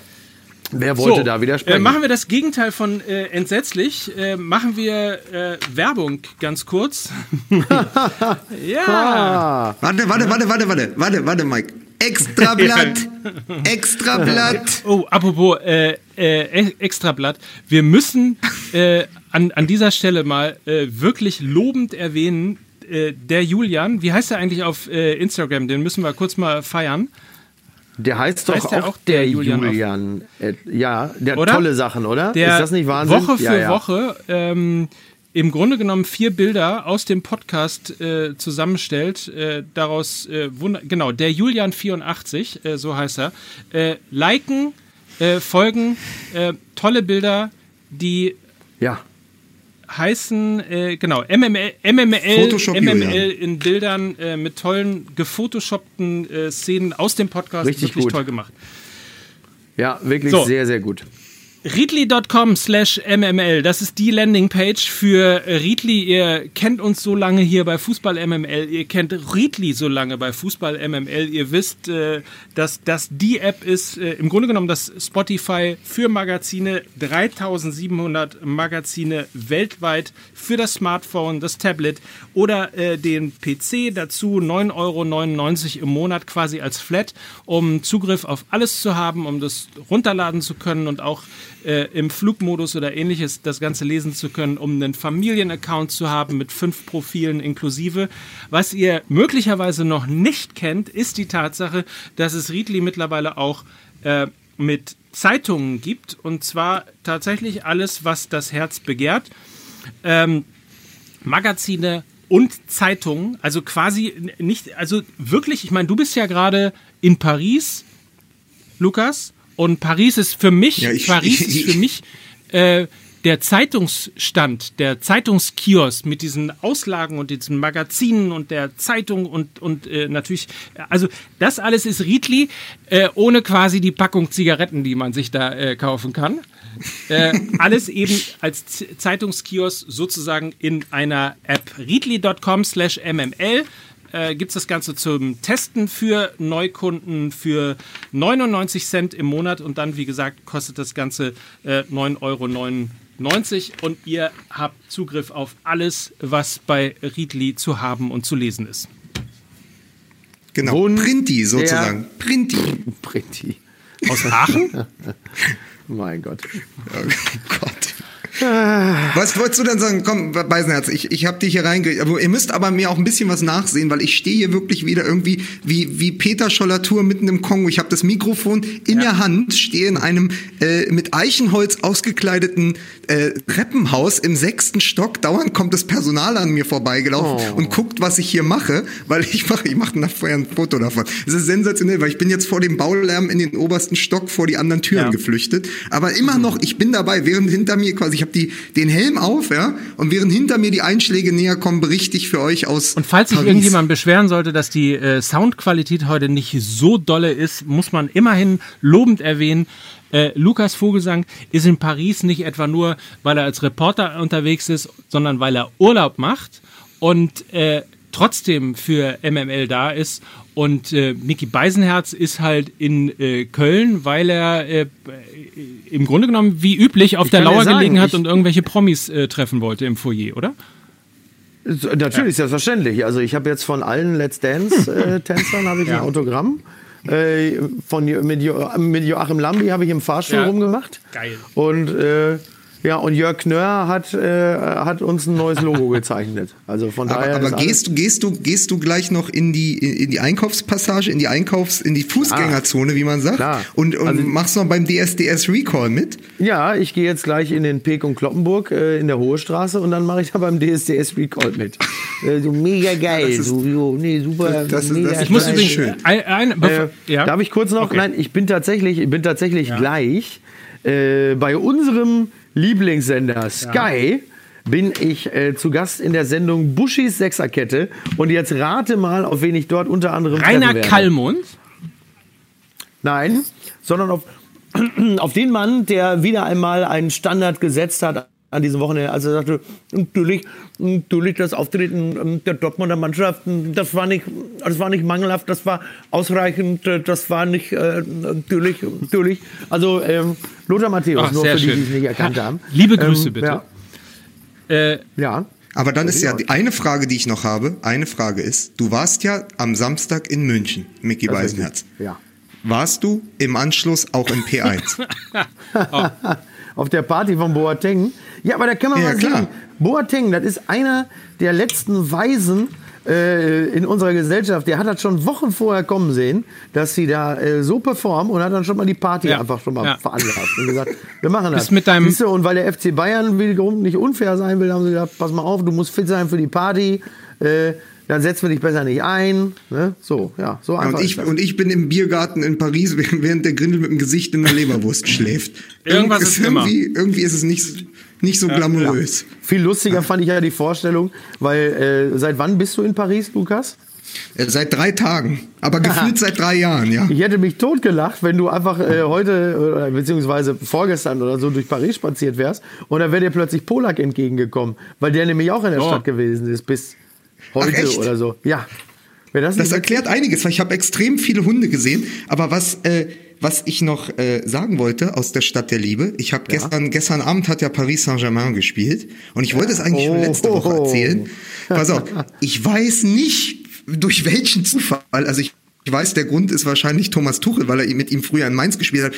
Wer wollte so, da widersprechen? Äh, machen wir das Gegenteil von äh, entsetzlich. Äh, machen wir äh, Werbung ganz kurz. [laughs] ja. [laughs] Ah. Warte, warte, warte, warte, warte, warte, warte, Mike. Extrablatt. [laughs] Extrablatt. Oh, apropos äh, äh, Extrablatt. Wir müssen äh, an, an dieser Stelle mal äh, wirklich lobend erwähnen, äh, der Julian, wie heißt er eigentlich auf äh, Instagram? Den müssen wir kurz mal feiern. Der heißt doch heißt auch, auch, der, Julian. Julian. Äh, ja, der oder? tolle Sachen, oder? Der Ist das nicht Wahnsinn? Woche für ja, ja. Woche ähm, im Grunde genommen vier Bilder aus dem Podcast äh, zusammenstellt. Äh, daraus, äh, genau, der Julian 84, äh, so heißt er. Äh, liken, äh, folgen, tolle Bilder, die ja. heißen, genau, MML, MML, MML in Bildern mit tollen, gefotoshoppten Szenen aus dem Podcast. Richtig wirklich gut. toll gemacht. Ja, wirklich so. sehr, sehr gut. Readly.com slash MML, das ist die Landingpage für Readly. Ihr kennt uns so lange hier bei Fußball MML, ihr kennt Readly so lange bei Fußball MML. Ihr wisst, äh, dass das die App ist, äh, im Grunde genommen das Spotify für Magazine, 3700 Magazine weltweit für das Smartphone, das Tablet oder äh, den PC. Dazu 9,99 Euro im Monat quasi als Flat, um Zugriff auf alles zu haben, um das runterladen zu können und auch äh, im Flugmodus oder ähnliches das Ganze lesen zu können, um einen Familienaccount zu haben mit fünf Profilen inklusive. Was ihr möglicherweise noch nicht kennt, ist die Tatsache, dass es Readly mittlerweile auch äh, mit Zeitungen gibt und zwar tatsächlich alles, was das Herz begehrt. Ähm, Magazine und Zeitungen, also quasi nicht, also wirklich, ich meine, du bist ja gerade in Paris, Lukas, und Paris ist für mich, ja, ich, Paris ich, ich, ist für mich äh, der Zeitungsstand, der Zeitungskiosk mit diesen Auslagen und diesen Magazinen und der Zeitung und, und äh, natürlich, also das alles ist Riedli, äh, ohne quasi die Packung Zigaretten, die man sich da äh, kaufen kann. Äh, [laughs] alles eben als Zeitungskiosk sozusagen in einer App. Riedli.com slash mml äh, gibt es das Ganze zum Testen für Neukunden für 99 Cent im Monat und dann, wie gesagt, kostet das Ganze äh, 9,99 Euro und ihr habt Zugriff auf alles, was bei Readly zu haben und zu lesen ist. Genau, Wohn Printi sozusagen. Printi. Printi. Aus Aachen? [laughs] mein Gott. Oh Gott. Was wolltest du denn sagen? Komm, Beisenherz, ich, ich habe dich hier reinge... Ihr müsst aber mir auch ein bisschen was nachsehen, weil ich stehe hier wirklich wieder irgendwie wie, wie Peter Schollatur mitten im Kongo. Ich habe das Mikrofon in ja. der Hand, stehe in einem äh, mit Eichenholz ausgekleideten äh, Treppenhaus im sechsten Stock. Dauernd kommt das Personal an mir vorbeigelaufen oh. und guckt, was ich hier mache, weil ich mache ich mache vorher ein Foto davon. Es ist sensationell, weil ich bin jetzt vor dem Baulärm in den obersten Stock vor die anderen Türen ja. geflüchtet. Aber immer noch, ich bin dabei, während hinter mir quasi, ich habe die den Helm auf, ja, und während hinter mir die Einschläge näher kommen, berichte ich für euch aus. Und falls sich irgendjemand beschweren sollte, dass die äh, Soundqualität heute nicht so dolle ist, muss man immerhin lobend erwähnen, äh, Lukas Vogelsang ist in Paris nicht etwa nur, weil er als Reporter unterwegs ist, sondern weil er Urlaub macht und äh, trotzdem für MML da ist. Und äh, Mickey Beisenherz ist halt in äh, Köln, weil er äh, im Grunde genommen wie üblich auf ich der Lauer gelegen hat und irgendwelche Promis äh, treffen wollte im Foyer, oder? Natürlich, ja. selbstverständlich. Also ich habe jetzt von allen Let's Dance-Tänzern äh, [laughs] ja. ein Autogramm. Äh, von, mit, jo, mit Joachim Lambi habe ich im Fahrstuhl ja. rumgemacht. Geil. Und ja, und Jörg Knörr hat, äh, hat uns ein neues Logo [laughs] gezeichnet. Also von daher. Aber, aber gehst du, gehst du, gehst du gleich noch in die, in die Einkaufspassage, in die Einkaufs-, in die Fußgängerzone, wie man sagt? Klar. Und, und also, machst noch beim DSDS Recall mit? Ja, ich gehe jetzt gleich in den Pek und Kloppenburg äh, in der Hohe Straße und dann mache ich da beim DSDS Recall mit. [laughs] äh, so mega geil. Das ist, so, so, nee, super. Das, das, mega das, ich muss übrigens schön. Ein, ein, äh, ja? Darf ich kurz noch? Okay. Nein, ich bin tatsächlich, ich bin tatsächlich ja. gleich äh, bei unserem Lieblingssender Sky. Ja bin ich äh, zu Gast in der Sendung Buschis Sechserkette. Und jetzt rate mal, auf wen ich dort unter anderem Rainer Kallmund? Nein, sondern auf, [clears throat] auf den Mann, der wieder einmal einen Standard gesetzt hat an diesem Wochenende, als er sagte, natürlich, natürlich das Auftreten ähm, der Dortmunder Mannschaft, das war nicht, das war nicht mangelhaft, das war ausreichend, äh, das war nicht äh, natürlich, natürlich. Also ähm, Lothar Matthäus, Ach, nur für schön. die, die es nicht erkannt haben. Liebe Grüße ähm, bitte. Ja. Äh, ja. Aber dann ist ja die eine Frage, die ich noch habe. Eine Frage ist: Du warst ja am Samstag in München, Micky Beisenherz. Ja. Warst du im Anschluss auch im P1? [laughs] oh. Auf der Party von Boateng. Ja, aber da kann man ja, mal klar. sagen, Boateng, das ist einer der letzten Weisen äh, in unserer Gesellschaft. Der hat das schon Wochen vorher kommen sehen, dass sie da äh, so performen und hat dann schon mal die Party ja. einfach schon mal ja. veranlasst und gesagt, [laughs] wir machen das. mit deinem du, und weil der FC Bayern wiederum nicht unfair sein will, haben sie gesagt, pass mal auf, du musst fit sein für die Party. Äh, dann setzen wir dich besser nicht ein. Ne? So, ja, so einfach. und, ich, und ich bin im Biergarten in Paris, [laughs] während der Grindel mit dem Gesicht in der Leberwurst schläft. Irgendwas ist irgendwie, immer. irgendwie ist es nicht, nicht so glamourös. Ja. Viel lustiger fand ich ja die Vorstellung, weil äh, seit wann bist du in Paris, Lukas? Äh, seit drei Tagen. Aber gefühlt seit drei Jahren, ja. Ich hätte mich totgelacht, wenn du einfach äh, heute, äh, beziehungsweise vorgestern oder so durch Paris spaziert wärst und dann wäre dir plötzlich Polak entgegengekommen, weil der nämlich auch in der oh. Stadt gewesen ist bis heute Ach, oder so. Ja. Das, das erklärt einiges, weil ich habe extrem viele Hunde gesehen. Aber was, äh, was ich noch äh, sagen wollte aus der Stadt der Liebe, ich habe ja. gestern, gestern Abend hat ja Paris Saint-Germain gespielt und ich wollte es eigentlich oh. schon letzte Woche erzählen. Pass auf, ich weiß nicht, durch welchen Zufall, also ich ich weiß, der Grund ist wahrscheinlich Thomas Tuchel, weil er mit ihm früher in Mainz gespielt hat.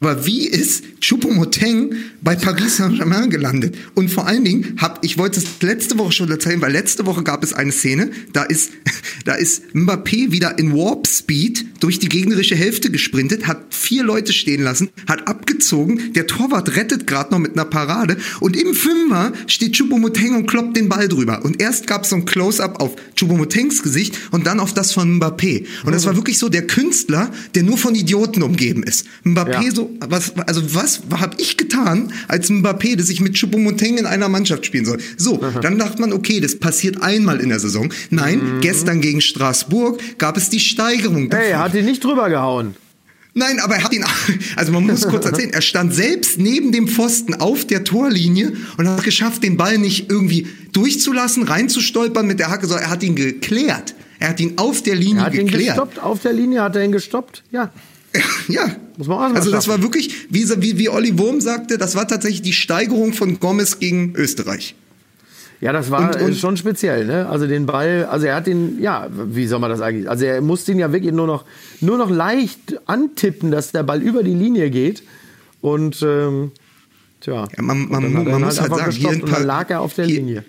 Aber wie ist Choupo-Moteng bei Paris Saint-Germain gelandet? Und vor allen Dingen, hab, ich wollte es letzte Woche schon erzählen, weil letzte Woche gab es eine Szene, da ist, [laughs] da ist Mbappé wieder in Warp Speed durch die gegnerische Hälfte gesprintet, hat vier Leute stehen lassen, hat abgezogen, der Torwart rettet gerade noch mit einer Parade und im Fünfer steht Choupo-Moteng und kloppt den Ball drüber. Und erst gab es so ein Close-Up auf Choupo-Motengs Gesicht und dann auf das von Mbappé. Und das war wirklich so der Künstler, der nur von Idioten umgeben ist. Mbappé ja. so, was, also was habe ich getan als Mbappé, dass ich mit Choupo-Moting in einer Mannschaft spielen soll? So, Aha. dann dachte man, okay, das passiert einmal in der Saison. Nein, mhm. gestern gegen Straßburg gab es die Steigerung. Hey, er hat ihn nicht drüber gehauen. Nein, aber er hat ihn, [laughs] also man muss kurz [laughs] erzählen, er stand selbst neben dem Pfosten auf der Torlinie und hat geschafft, den Ball nicht irgendwie durchzulassen, reinzustolpern mit der Hacke, sondern er hat ihn geklärt. Er hat ihn auf der Linie er hat geklärt. Ihn gestoppt, auf der Linie hat er ihn gestoppt, ja. [laughs] Ja, muss man auch Also das war wirklich, wie, wie, wie Olli Wurm sagte, das war tatsächlich die Steigerung von Gomez gegen Österreich. Ja, das war und, und schon speziell, ne? Also den Ball, also er hat den, ja, wie soll man das eigentlich? Also er musste ihn ja wirklich nur noch, nur noch leicht antippen, dass der Ball über die Linie geht. Und ähm, tja, ja, man, man, man halt muss halt sagen, hier in pa lag er auf der hier, Linie.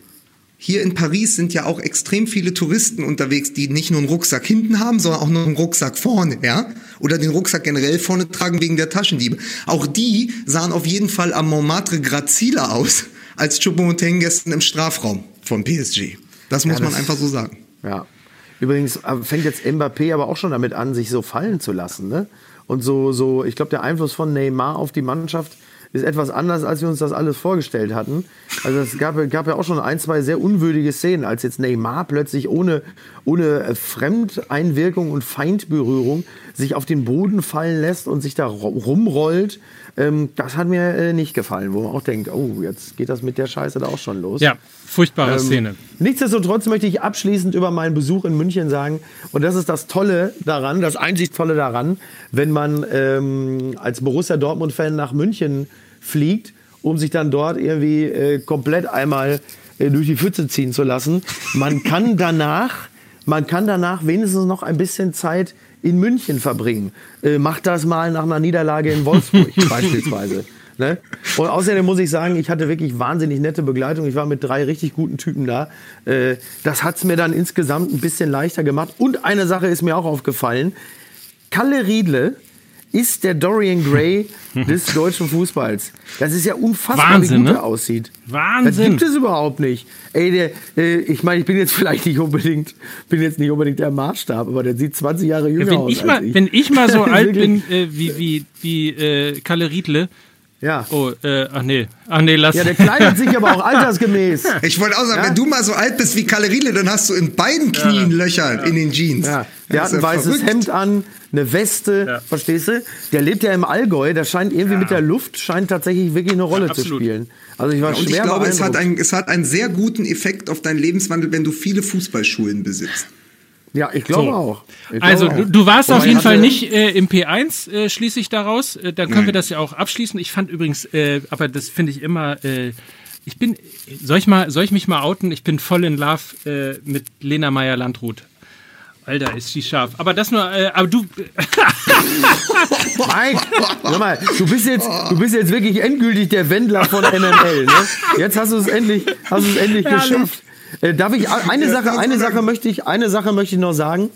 Hier in Paris sind ja auch extrem viele Touristen unterwegs, die nicht nur einen Rucksack hinten haben, sondern auch noch einen Rucksack vorne, ja? Oder den Rucksack generell vorne tragen wegen der Taschendiebe. Auch die sahen auf jeden Fall am Montmartre graziler aus als Choupo-Moting gestern im Strafraum von PSG. Das muss ja, das, man einfach so sagen. Ja. Übrigens äh, fängt jetzt Mbappé aber auch schon damit an, sich so fallen zu lassen, ne? Und so, so, ich glaube, der Einfluss von Neymar auf die Mannschaft ist etwas anders, als wir uns das alles vorgestellt hatten. Also es gab, gab ja auch schon ein, zwei sehr unwürdige Szenen, als jetzt Neymar plötzlich ohne, ohne Fremdeinwirkung und Feindberührung sich auf den Boden fallen lässt und sich da rumrollt. Ähm, das hat mir äh, nicht gefallen, wo man auch denkt, oh, jetzt geht das mit der Scheiße da auch schon los. Ja, furchtbare ähm, Szene. Nichtsdestotrotz möchte ich abschließend über meinen Besuch in München sagen, und das ist das Tolle daran, das einzig Tolle daran, wenn man ähm, als Borussia Dortmund-Fan nach München fliegt, um sich dann dort irgendwie äh, komplett einmal äh, durch die Pfütze ziehen zu lassen. Man kann danach, man kann danach wenigstens noch ein bisschen Zeit in München verbringen. Äh, macht das mal nach einer Niederlage in Wolfsburg [laughs] beispielsweise. Ne? Und außerdem muss ich sagen, ich hatte wirklich wahnsinnig nette Begleitung. Ich war mit drei richtig guten Typen da. Äh, das hat es mir dann insgesamt ein bisschen leichter gemacht. Und eine Sache ist mir auch aufgefallen. Kalle Riedle ist der Dorian Gray [laughs] des deutschen Fußballs. Das ist ja unfassbar, Wahnsinn, wie gut ne? er aussieht. Wahnsinn. Das gibt es überhaupt nicht. Ey, der, äh, ich meine, ich bin jetzt [laughs] vielleicht nicht unbedingt, bin jetzt nicht unbedingt der Maßstab, aber der sieht 20 Jahre jünger wenn aus. Ich mal, ich. Wenn ich mal so [laughs] alt bin äh, wie, wie, wie äh, Kalle Riedle, ja. Oh, äh, ach nee. Ach nee, lass. Ja, der kleidet sich aber auch altersgemäß. [laughs] Ich wollte auch sagen, ja? wenn du mal so alt bist wie Kalle Riedle, dann hast du in beiden Knien ja. Löcher ja. in den Jeans. Ja. Der hat ein weißes verrückt. Hemd an, eine Weste, verstehst du? Der lebt ja im Allgäu, der scheint irgendwie mit der Luft, scheint tatsächlich wirklich eine Rolle zu spielen. Also ich war und schwer ich glaube, es hat, ein, es hat einen sehr guten Effekt auf deinen Lebenswandel, wenn du viele Fußballschulen besitzt. Ja, ich glaube so. auch. Ich also glaube du, du, warst auf jeden Fall nicht äh, im P1, äh, schließe ich daraus. Äh, da können Nein. wir das ja auch abschließen. Ich fand übrigens, äh, aber das finde ich immer, äh, ich bin, soll ich, mal, soll ich mich mal outen? Ich bin voll in Love äh, mit Lena Meyer-Landrut. Alter, ist sie scharf. Aber das nur, äh, aber du. [laughs] Mike, sag mal, du bist jetzt, du bist jetzt wirklich endgültig der Wendler von NML. Ne? Jetzt hast du es endlich, hast du es endlich geschafft. Äh, darf ich eine Sache, eine Sache möchte ich, eine Sache möchte ich noch sagen.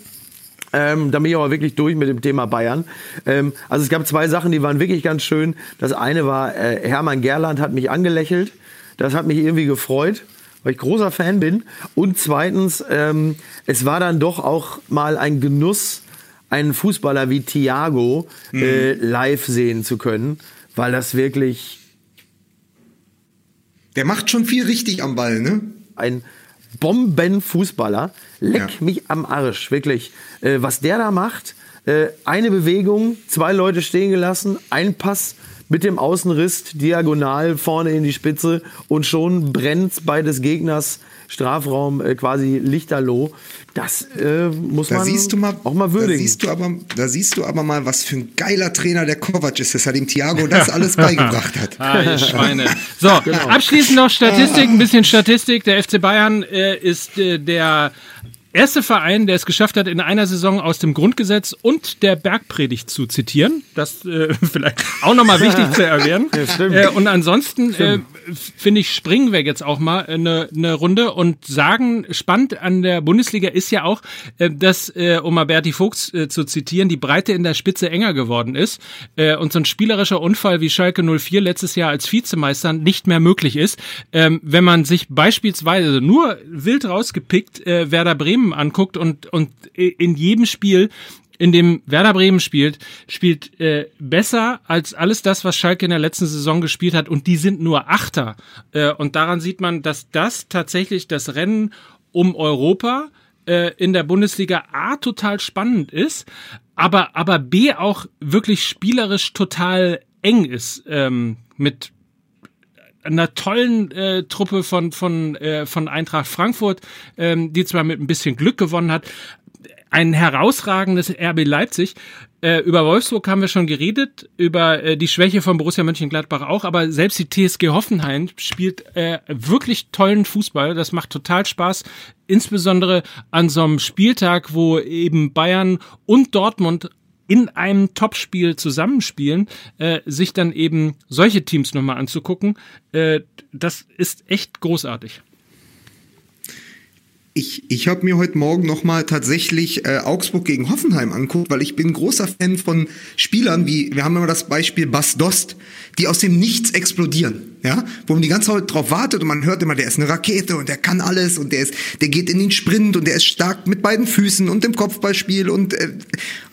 Ähm, da bin ich aber wirklich durch mit dem Thema Bayern. Ähm, also es gab zwei Sachen, die waren wirklich ganz schön. Das eine war, äh, Hermann Gerland hat mich angelächelt. Das hat mich irgendwie gefreut, weil ich großer Fan bin. Und zweitens, ähm, es war dann doch auch mal ein Genuss, einen Fußballer wie Thiago äh, mhm. live sehen zu können, weil das wirklich... Der macht schon viel richtig am Ball, ne? Ein Bombenfußballer. Leck ja. mich am Arsch, wirklich. Äh, was der da macht, äh, eine Bewegung, zwei Leute stehen gelassen, ein Pass mit dem Außenriss diagonal vorne in die Spitze und schon brennt bei des Gegners Strafraum äh, quasi lichterloh. Das äh, muss da man siehst du mal, auch mal würdigen. Da siehst, du aber, da siehst du aber mal, was für ein geiler Trainer der Kovac ist, dass er dem Thiago das [laughs] alles beigebracht hat. ah, ihr Schweine. So, [laughs] genau. abschließend noch Statistik, ein bisschen Statistik. Der FC Bayern äh, ist äh, der erste Verein, der es geschafft hat, in einer Saison aus dem Grundgesetz und der Bergpredigt zu zitieren. Das äh, [laughs] vielleicht auch nochmal wichtig zu erwähnen. Ja, äh, und ansonsten äh, finde ich, springen wir jetzt auch mal eine, eine Runde und sagen, spannend an der Bundesliga ist ja auch, äh, dass, äh, um mal Berti äh, zu zitieren, die Breite in der Spitze enger geworden ist äh, und so ein spielerischer Unfall wie Schalke 04 letztes Jahr als Vizemeister nicht mehr möglich ist. Ähm, wenn man sich beispielsweise nur wild rausgepickt äh, Werder Bremen anguckt und, und in jedem Spiel in dem Werder Bremen spielt, spielt äh, besser als alles das, was Schalke in der letzten Saison gespielt hat. Und die sind nur Achter. Äh, und daran sieht man, dass das tatsächlich das Rennen um Europa äh, in der Bundesliga A total spannend ist, aber, aber B auch wirklich spielerisch total eng ist. Ähm, mit einer tollen äh, Truppe von von äh, von Eintracht Frankfurt, ähm, die zwar mit ein bisschen Glück gewonnen hat, ein herausragendes RB Leipzig. Äh, über Wolfsburg haben wir schon geredet, über äh, die Schwäche von Borussia Mönchengladbach auch, aber selbst die TSG Hoffenheim spielt äh, wirklich tollen Fußball. Das macht total Spaß, insbesondere an so einem Spieltag, wo eben Bayern und Dortmund in einem Topspiel zusammenspielen, äh, sich dann eben solche Teams nochmal anzugucken, äh, das ist echt großartig. Ich, ich habe mir heute Morgen nochmal tatsächlich äh, Augsburg gegen Hoffenheim anguckt, weil ich bin großer Fan von Spielern wie, wir haben immer das Beispiel Bas Dost, die aus dem Nichts explodieren ja, wo man die ganze Zeit drauf wartet und man hört immer, der ist eine Rakete und der kann alles und der ist, der geht in den Sprint und der ist stark mit beiden Füßen und im Kopfballspiel und äh,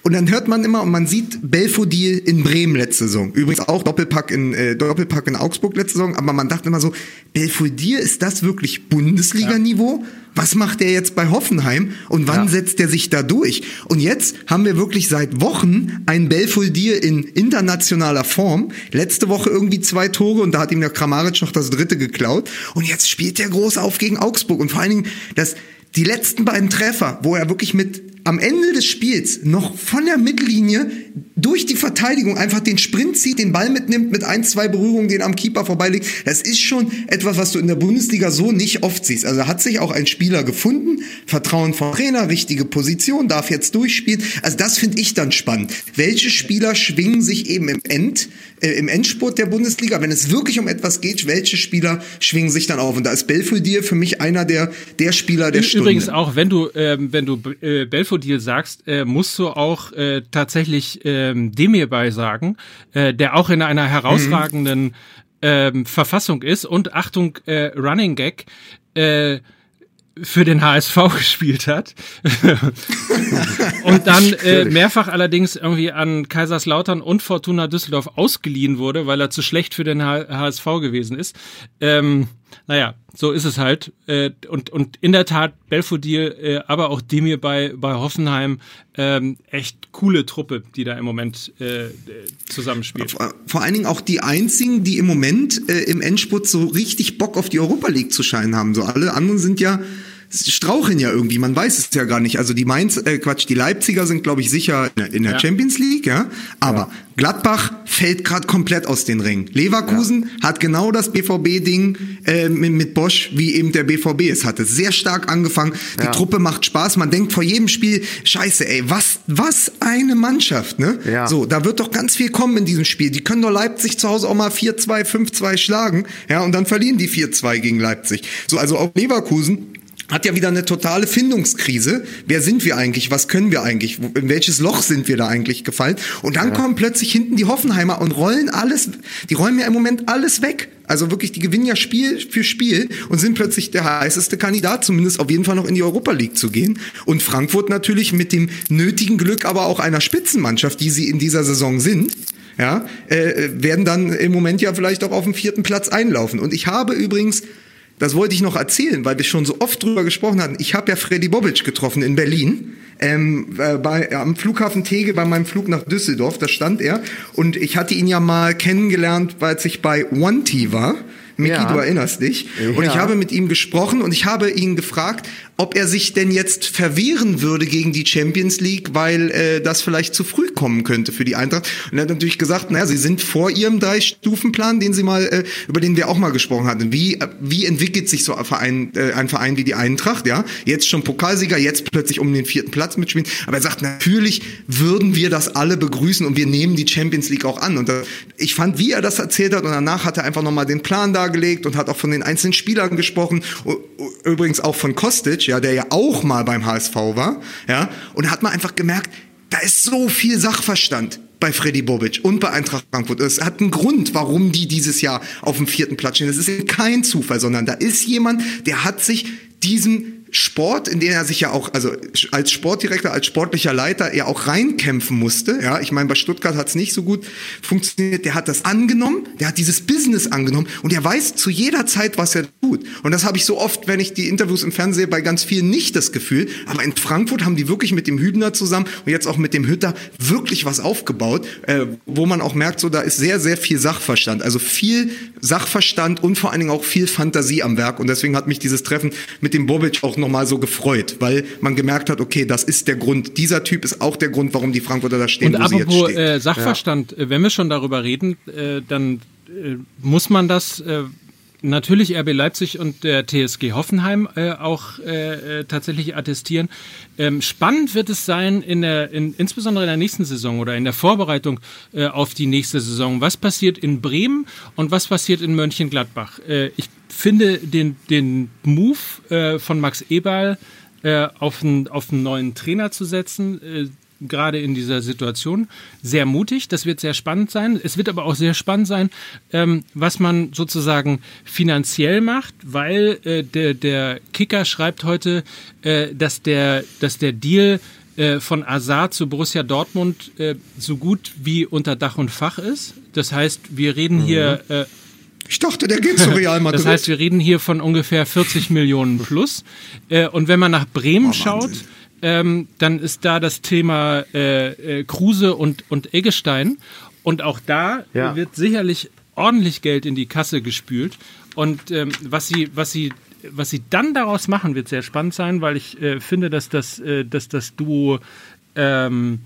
und dann hört man immer und man sieht Belfodil in Bremen letzte Saison, übrigens auch Doppelpack in äh, Doppelpack in Augsburg letzte Saison, aber man dachte immer so, Belfodil ist das wirklich Bundesliga-Niveau? Ja. Was macht der jetzt bei Hoffenheim und wann ja. setzt der sich da durch? Und jetzt haben wir wirklich seit Wochen einen Belfodil in internationaler Form. Letzte Woche irgendwie zwei Tore und da hat ihm der Kramaric noch das dritte geklaut. Und jetzt spielt er groß auf gegen Augsburg. Und vor allen Dingen, das, die letzten beiden Treffer, wo er wirklich mit am Ende des Spiels noch von der Mittellinie durch die Verteidigung einfach den Sprint zieht, den Ball mitnimmt, mit ein, zwei Berührungen den am Keeper vorbeilegt. Das ist schon etwas, was du in der Bundesliga so nicht oft siehst. Also hat sich auch ein Spieler gefunden, Vertrauen vom Trainer, richtige Position, darf jetzt durchspielen. Also das finde ich dann spannend. Welche Spieler schwingen sich eben im End, äh, im Endspurt der Bundesliga, wenn es wirklich um etwas geht, welche Spieler schwingen sich dann auf? Und da ist Belfodil für mich einer der, der Spieler der Stunde. Übrigens auch, wenn du, ähm, wenn du äh, Belfodil sagst, äh, musst du auch äh, tatsächlich ähm, Demir bei sagen, äh, der auch in einer herausragenden mhm. ähm, Verfassung ist und Achtung, äh, Running Gag, äh, für den HSV [laughs] gespielt hat und dann äh, mehrfach allerdings irgendwie an Kaiserslautern und Fortuna Düsseldorf ausgeliehen wurde, weil er zu schlecht für den HSV gewesen ist. Ähm, naja, so ist es halt. Äh, und, und in der Tat, Belfodil, äh, aber auch Demir bei, bei Hoffenheim, ähm, echt coole Truppe, die da im Moment äh, zusammenspielt. Vor, allen Dingen auch die einzigen, die im Moment äh, im Endspurt so richtig Bock auf die Europa League zu scheinen haben. So alle anderen sind ja straucheln ja irgendwie, man weiß es ja gar nicht. Also die Mainz, äh, Quatsch, die Leipziger sind, glaube ich, sicher in der ja. Champions League, ja. Aber ja. Gladbach fällt gerade komplett aus den Ringen. Leverkusen ja. hat genau das BVB-Ding äh, mit, mit, Bosch, wie eben der BVB es hatte. Sehr stark angefangen. Die Truppe macht Spaß. Man denkt vor jedem Spiel, scheiße, ey, was, was eine Mannschaft, ne? Ja. So, da wird doch ganz viel kommen in diesem Spiel. Die können doch Leipzig zu Hause auch mal 4-2, 5-2 schlagen, ja, und dann verlieren die 4-2 gegen Leipzig. So, also auch Leverkusen hat ja wieder eine totale Findungskrise. Wer sind wir eigentlich? Was können wir eigentlich? In welches Loch sind wir da eigentlich gefallen? Und dann ja. kommen plötzlich hinten die Hoffenheimer und rollen alles, die räumen ja im Moment alles weg. Also wirklich, die gewinnen ja Spiel für Spiel und sind plötzlich der heißeste Kandidat, zumindest auf jeden Fall noch in die Europa League zu gehen. Und Frankfurt natürlich mit dem nötigen Glück aber auch einer Spitzenmannschaft, die sie in dieser Saison sind, ja, äh, werden dann im Moment ja vielleicht auch auf den vierten Platz einlaufen. Und ich habe übrigens das wollte ich noch erzählen, weil wir schon so oft drüber gesprochen hatten. Ich habe ja Freddy Bobic getroffen in Berlin. Ähm, äh, bei, am Flughafen Tegel bei meinem Flug nach Düsseldorf, da stand er. Und ich hatte ihn ja mal kennengelernt, weil ich bei One T war. Micky, ja. du erinnerst dich. Ja. Und ich habe mit ihm gesprochen und ich habe ihn gefragt, ob er sich denn jetzt verwehren würde gegen die Champions League, weil äh, das vielleicht zu früh kommen könnte für die Eintracht. Und er hat natürlich gesagt, naja, sie sind vor ihrem Drei-Stufen-Plan, den sie mal, äh, über den wir auch mal gesprochen hatten. Wie, äh, wie entwickelt sich so ein Verein, äh, ein Verein wie die Eintracht, ja? Jetzt schon Pokalsieger, jetzt plötzlich um den vierten Platz mitspielen. Aber er sagt, natürlich würden wir das alle begrüßen und wir nehmen die Champions League auch an. Und äh, ich fand, wie er das erzählt hat und danach hat er einfach nochmal den Plan dargelegt und hat auch von den einzelnen Spielern gesprochen. Übrigens auch von Kostic, ja, der ja auch mal beim HSV war, ja, und hat man einfach gemerkt, da ist so viel Sachverstand bei Freddy Bobic und bei Eintracht Frankfurt. Es hat einen Grund, warum die dieses Jahr auf dem vierten Platz stehen. Das ist kein Zufall, sondern da ist jemand, der hat sich diesen Sport, in den er sich ja auch, also als Sportdirektor, als sportlicher Leiter ja auch reinkämpfen musste. Ja, ich meine, bei Stuttgart hat es nicht so gut funktioniert. Der hat das angenommen, der hat dieses Business angenommen und er weiß zu jeder Zeit, was er tut. Und das habe ich so oft, wenn ich die Interviews im Fernsehen bei ganz vielen nicht das Gefühl. Aber in Frankfurt haben die wirklich mit dem Hübner zusammen und jetzt auch mit dem Hütter wirklich was aufgebaut, äh, wo man auch merkt, so da ist sehr, sehr viel Sachverstand. Also viel Sachverstand und vor allen Dingen auch viel Fantasie am Werk. Und deswegen hat mich dieses Treffen mit dem Bobic auch nochmal so gefreut, weil man gemerkt hat, okay, das ist der Grund. Dieser Typ ist auch der Grund, warum die Frankfurter da stehen. Und apropos äh, Sachverstand, ja. Äh, wenn wir schon darüber reden, äh, dann äh, muss man das äh, natürlich RB Leipzig und der TSG Hoffenheim äh, auch äh, äh, tatsächlich attestieren. Ähm, spannend wird es sein, in der, in, insbesondere in der nächsten Saison oder in der Vorbereitung äh, auf die nächste Saison. Was passiert in Bremen und was passiert in Mönchengladbach? Äh, ich finde den, den Move äh, von Max Eberl auf, einen, auf einen neuen Trainer zu setzen, gerade in dieser Situation. Sehr mutig, das wird sehr spannend sein. Es wird aber auch sehr spannend sein, ähm, was man sozusagen finanziell macht, weil äh, der, der Kicker schreibt heute, äh, dass, der, dass der Deal äh, von Azar zu Borussia Dortmund äh, so gut wie unter Dach und Fach ist. Das heißt, wir reden hier mhm. Äh, ich dachte, der geht zu Real [laughs] Madrid. Das heißt, wir reden hier von ungefähr 40 Millionen plus. Äh, und wenn man nach Bremen oh, schaut, ähm, dann ist da das Thema äh, äh, Kruse und, und Eggestein. Und auch da ja. wird sicherlich ordentlich Geld in die Kasse gespült. Und ähm, was sie, was sie was sie dann daraus machen, wird sehr spannend sein, weil ich äh, finde, dass das, äh, dass das Duo, ähm,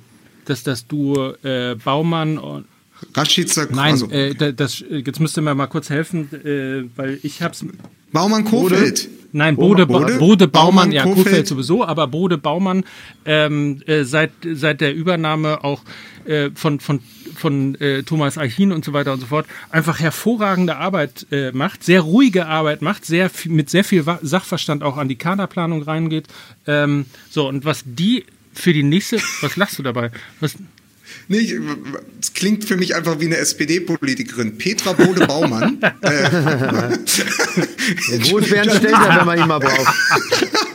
dass das Duo äh, Baumann und Rashica Nein, also. äh, das, jetzt müsst ihr mir mal kurz helfen, äh, weil ich hab's. Baumann Kofeld. Nein, Bode, Bode, Bode Baumann, Baumann, ja, Kofeld sowieso, aber Bode Baumann ähm, äh, seit, seit der Übernahme auch äh, von, von, von äh, Thomas Eichin und so weiter und so fort einfach hervorragende Arbeit äh, macht, sehr ruhige Arbeit macht, sehr mit sehr viel Sachverstand auch an die Kaderplanung reingeht. Ähm, so, und was die für die nächste, was lachst du dabei? Was, Nee, es klingt für mich einfach wie eine SPD-Politikerin. Petra Bode-Baumann. [laughs] äh. Ist Bernd Stelter, wenn man ihn mal braucht? [laughs]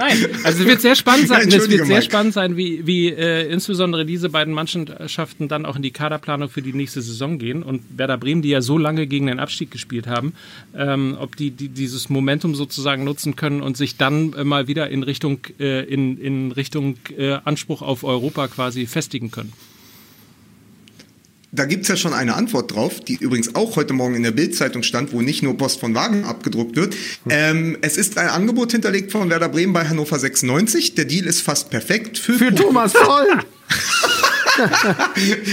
Nein, also es wird sehr spannend [laughs] sein. es wird sehr spannend sein, wie, wie äh, insbesondere diese beiden Mannschaften dann auch in die Kaderplanung für die nächste Saison gehen. Und Werder Bremen, die ja so lange gegen den Abstieg gespielt haben, ähm, ob die, die dieses Momentum sozusagen nutzen können und sich dann äh, mal wieder in Richtung, äh, in, in Richtung äh, Anspruch auf Europa quasi festigen können. Da gibt's ja schon eine Antwort drauf, die übrigens auch heute Morgen in der Bildzeitung stand, wo nicht nur Post von Wagen abgedruckt wird. Ähm, es ist ein Angebot hinterlegt von Werder Bremen bei Hannover 96. Der Deal ist fast perfekt. Für, für Thomas Voll! [laughs]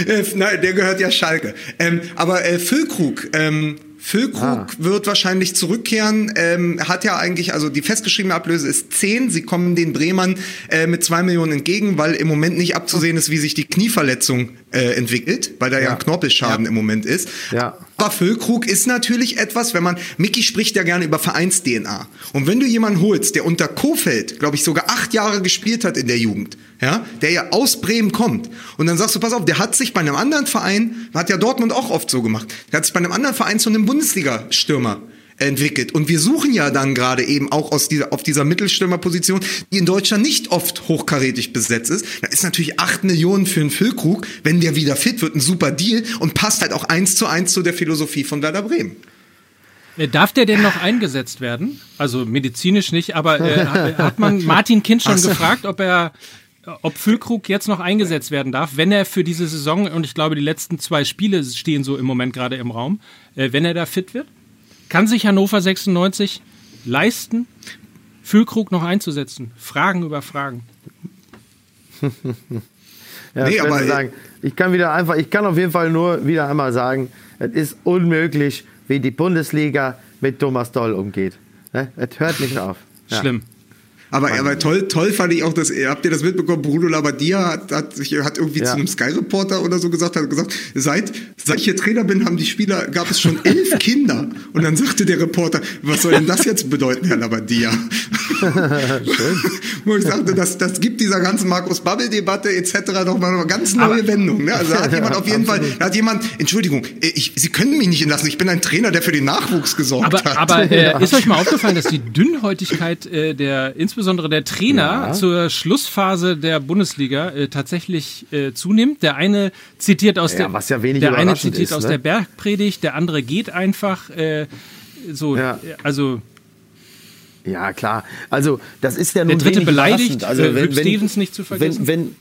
Äh, nein, der gehört ja Schalke. Ähm, aber äh, Füllkrug ähm, Füllkrug ah. wird wahrscheinlich zurückkehren, ähm, hat ja eigentlich, also die festgeschriebene Ablöse ist 10. Sie kommen den Bremern äh, mit 2 Millionen entgegen, weil im Moment nicht abzusehen ist, wie sich die Knieverletzung äh, entwickelt, weil da ja, ja ein Knorpelschaden ja. im Moment ist. Ja. Füllkrug ist natürlich etwas, wenn man, Mickey spricht ja gerne über Vereins-DNA. Und wenn du jemanden holst, der unter Kofeld, glaube ich, sogar acht Jahre gespielt hat in der Jugend, ja, der ja aus Bremen kommt. Und dann sagst du, pass auf, der hat sich bei einem anderen Verein, hat ja Dortmund auch oft so gemacht, der hat sich bei einem anderen Verein zu einem Bundesliga-Stürmer entwickelt. Und wir suchen ja dann gerade eben auch aus dieser, auf dieser Mittelstürmerposition, die in Deutschland nicht oft hochkarätig besetzt ist. Da ist natürlich acht Millionen für einen Füllkrug, wenn der wieder fit wird, ein super Deal und passt halt auch eins zu eins zu der Philosophie von Werder Bremen. Äh, darf der denn noch eingesetzt werden? Also medizinisch nicht, aber äh, [laughs] hat man Martin Kind schon so. gefragt, ob er ob Füllkrug jetzt noch eingesetzt werden darf, wenn er für diese Saison, und ich glaube, die letzten zwei Spiele stehen so im Moment gerade im Raum, äh, wenn er da fit wird? Kann sich Hannover 96 leisten, Füllkrug noch einzusetzen? Fragen über Fragen. [laughs] ja, nee, aber sagen, ich kann wieder einfach, ich kann auf jeden Fall nur wieder einmal sagen, es ist unmöglich, wie die Bundesliga mit Thomas Doll umgeht. Ne? Es hört nicht auf. Ja. Schlimm. Aber, aber toll, toll fand ich auch, dass, habt ihr das mitbekommen, Bruno Labbadia hat, hat, hat irgendwie ja. zu einem Sky-Reporter oder so gesagt, hat gesagt, seit, seit ich hier Trainer bin, haben die Spieler, gab es schon elf [laughs] Kinder. Und dann sagte der Reporter, was soll denn das jetzt bedeuten, Herr Labbadia? [laughs] Wo ich sagte, das, das gibt dieser ganzen Markus-Babbel-Debatte etc. nochmal eine ganz neue aber, Wendung. Ne? Also da hat [laughs] jemand auf jeden Fall, da hat jemand, Entschuldigung, ich, Sie können mich nicht entlassen, ich bin ein Trainer, der für den Nachwuchs gesorgt aber, hat. Aber äh, ist euch mal aufgefallen, dass die Dünnhäutigkeit äh, der, insbesondere der Trainer ja. zur Schlussphase der Bundesliga äh, tatsächlich äh, zunimmt? Der eine zitiert aus ja, der, was ja wenig der eine zitiert ist, aus ne? der Bergpredigt, der andere geht einfach äh, so, ja. also ja, klar. Also, das ist ja nun Der dritte beleidigt, also, äh, wenn, Stevens nicht zu vergessen. Wenn, wenn,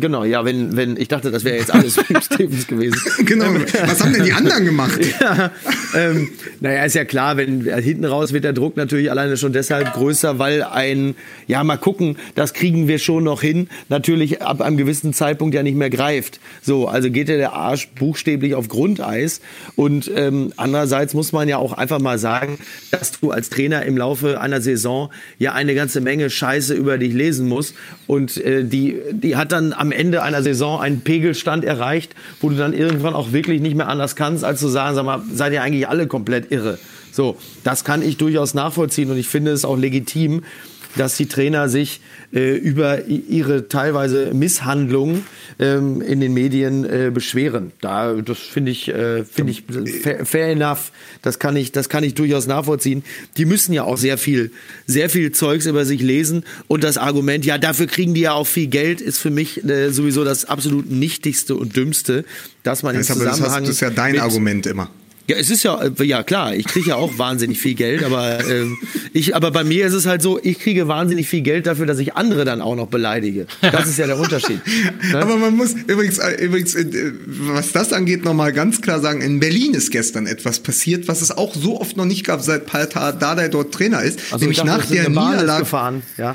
Genau, ja, wenn, wenn, ich dachte, das wäre jetzt alles [laughs] Stevens gewesen. genau, was haben denn die anderen gemacht? [laughs] ja, ähm, naja, ist ja klar, wenn äh, hinten raus wird der Druck natürlich alleine schon deshalb größer, weil ein, ja, mal gucken, das kriegen wir schon noch hin, natürlich ab einem gewissen Zeitpunkt ja nicht mehr greift. So, also geht ja der Arsch buchstäblich auf Grundeis. Und ähm, andererseits muss man ja auch einfach mal sagen, dass du als Trainer im Laufe einer Saison ja eine ganze Menge Scheiße über dich lesen musst. Und äh, die, die hat dann am Ende einer Saison einen Pegelstand erreicht, wo du dann irgendwann auch wirklich nicht mehr anders kannst, als zu sagen, sag mal, seid ihr eigentlich alle komplett irre. So, das kann ich durchaus nachvollziehen und ich finde es auch legitim, dass die Trainer sich äh, über ihre teilweise Misshandlungen ähm, in den Medien äh, beschweren. Da, das finde ich, äh, finde ich fair, fair, enough. Das kann ich, das kann ich durchaus nachvollziehen. Die müssen ja auch sehr viel, sehr viel Zeugs über sich lesen und das Argument, ja, dafür kriegen die ja auch viel Geld, ist für mich äh, sowieso das absolut nichtigste und dümmste, dass man das im Zusammenhang das, hast, das ist ja dein Argument immer. Ja, es ist ja, äh, ja klar, ich kriege ja auch wahnsinnig viel Geld, aber, ähm, ich, aber bei mir ist es halt so, ich kriege wahnsinnig viel Geld dafür, dass ich andere dann auch noch beleidige. Das ist ja der Unterschied. [laughs] ne? Aber man muss übrigens, äh, übrigens, äh, was das angeht, nochmal ganz klar sagen, in Berlin ist gestern etwas passiert, was es auch so oft noch nicht gab, seit Paul Dardai dort Trainer ist. Also nämlich dachte, nach der Niederlage. Gefahren, ja.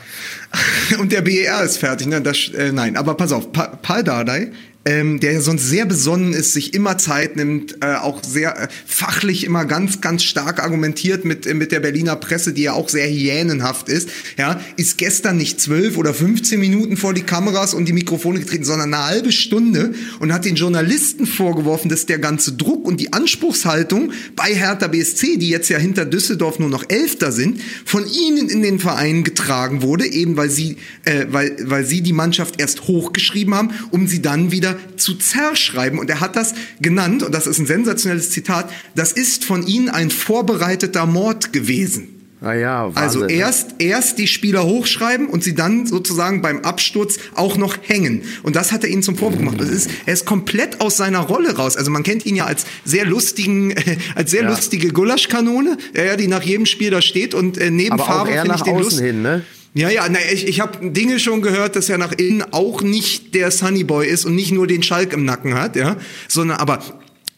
[laughs] Und der BER ist fertig. Ne? Das, äh, nein, aber pass auf, pa Paul Dardai ähm, der sonst sehr besonnen ist, sich immer Zeit nimmt, äh, auch sehr äh, fachlich immer ganz, ganz stark argumentiert mit, äh, mit der Berliner Presse, die ja auch sehr hyänenhaft ist, ja, ist gestern nicht zwölf oder 15 Minuten vor die Kameras und die Mikrofone getreten, sondern eine halbe Stunde und hat den Journalisten vorgeworfen, dass der ganze Druck und die Anspruchshaltung bei Hertha BSC, die jetzt ja hinter Düsseldorf nur noch Elfter sind, von ihnen in den Verein getragen wurde, eben weil sie, äh, weil, weil sie die Mannschaft erst hochgeschrieben haben, um sie dann wieder zu zerschreiben. Und er hat das genannt, und das ist ein sensationelles Zitat, das ist von ihnen ein vorbereiteter Mord gewesen. Ah ja, Wahnsinn, also erst, erst die Spieler hochschreiben und sie dann sozusagen beim Absturz auch noch hängen. Und das hat er ihnen zum Vorwurf gemacht. Das ist, er ist komplett aus seiner Rolle raus. Also man kennt ihn ja als sehr lustigen, äh, [laughs] als sehr ja. lustige Gulaschkanone, ja, die nach jedem Spiel da steht und äh, neben Aber Farbe finde ich den Lust. Hin, ne? Ja, ja, na, ich, ich habe Dinge schon gehört, dass er nach innen auch nicht der Sunnyboy ist und nicht nur den Schalk im Nacken hat, ja, sondern aber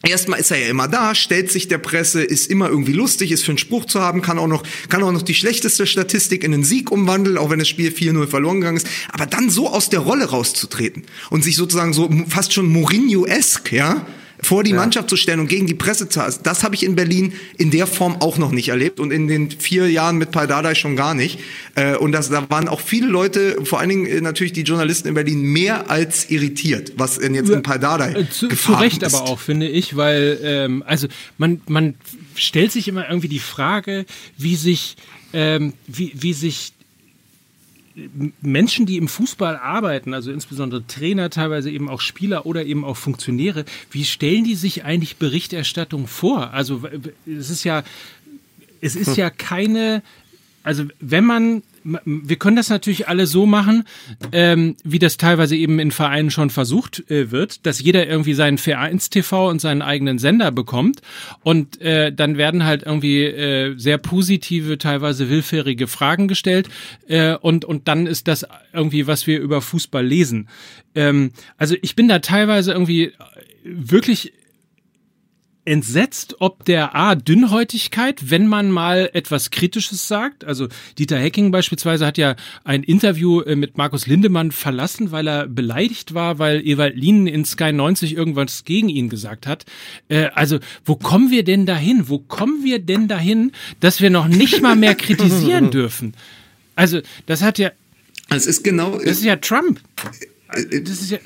Erstmal ist er ja immer da, stellt sich der Presse, ist immer irgendwie lustig, ist für einen Spruch zu haben, kann auch noch, kann auch noch die schlechteste Statistik in einen Sieg umwandeln, auch wenn das Spiel 4-0 verloren gegangen ist. Aber dann so aus der Rolle rauszutreten und sich sozusagen so fast schon Mourinho-esque, ja, vor die ja. Mannschaft zu stellen und gegen die Presse zu also das habe ich in Berlin in der Form auch noch nicht erlebt und in den vier Jahren mit Paldadei schon gar nicht. Äh, und das, da waren auch viele Leute, vor allen Dingen äh, natürlich die Journalisten in Berlin, mehr als irritiert, was in jetzt in Paldadei äh, zu, zu Recht ist. aber auch, finde ich, weil ähm, also man, man stellt sich immer irgendwie die Frage, wie sich, ähm, wie, wie sich Menschen, die im Fußball arbeiten, also insbesondere Trainer, teilweise eben auch Spieler oder eben auch Funktionäre, wie stellen die sich eigentlich Berichterstattung vor? Also es ist ja, es ist [laughs] ja keine, also wenn man wir können das natürlich alle so machen, ähm, wie das teilweise eben in Vereinen schon versucht äh, wird, dass jeder irgendwie seinen Vereins-TV und seinen eigenen Sender bekommt und äh, dann werden halt irgendwie äh, sehr positive, teilweise willfährige Fragen gestellt äh, und, und dann ist das irgendwie, was wir über Fußball lesen. Ähm, also ich bin da teilweise irgendwie wirklich entsetzt, ob der A, Dünnhäutigkeit, wenn man mal etwas Kritisches sagt. Also Dieter Hecking beispielsweise hat ja ein Interview äh, mit Markus Lindemann verlassen, weil er beleidigt war, weil Ewald Lien in Sky 90 irgendwas gegen ihn gesagt hat. Äh, also wo kommen wir denn dahin? Wo kommen wir denn dahin, dass wir noch nicht mal mehr [laughs] kritisieren dürfen? Also das hat ja... Es ist genau... Das ist ja Trump. Äh, das ist ja...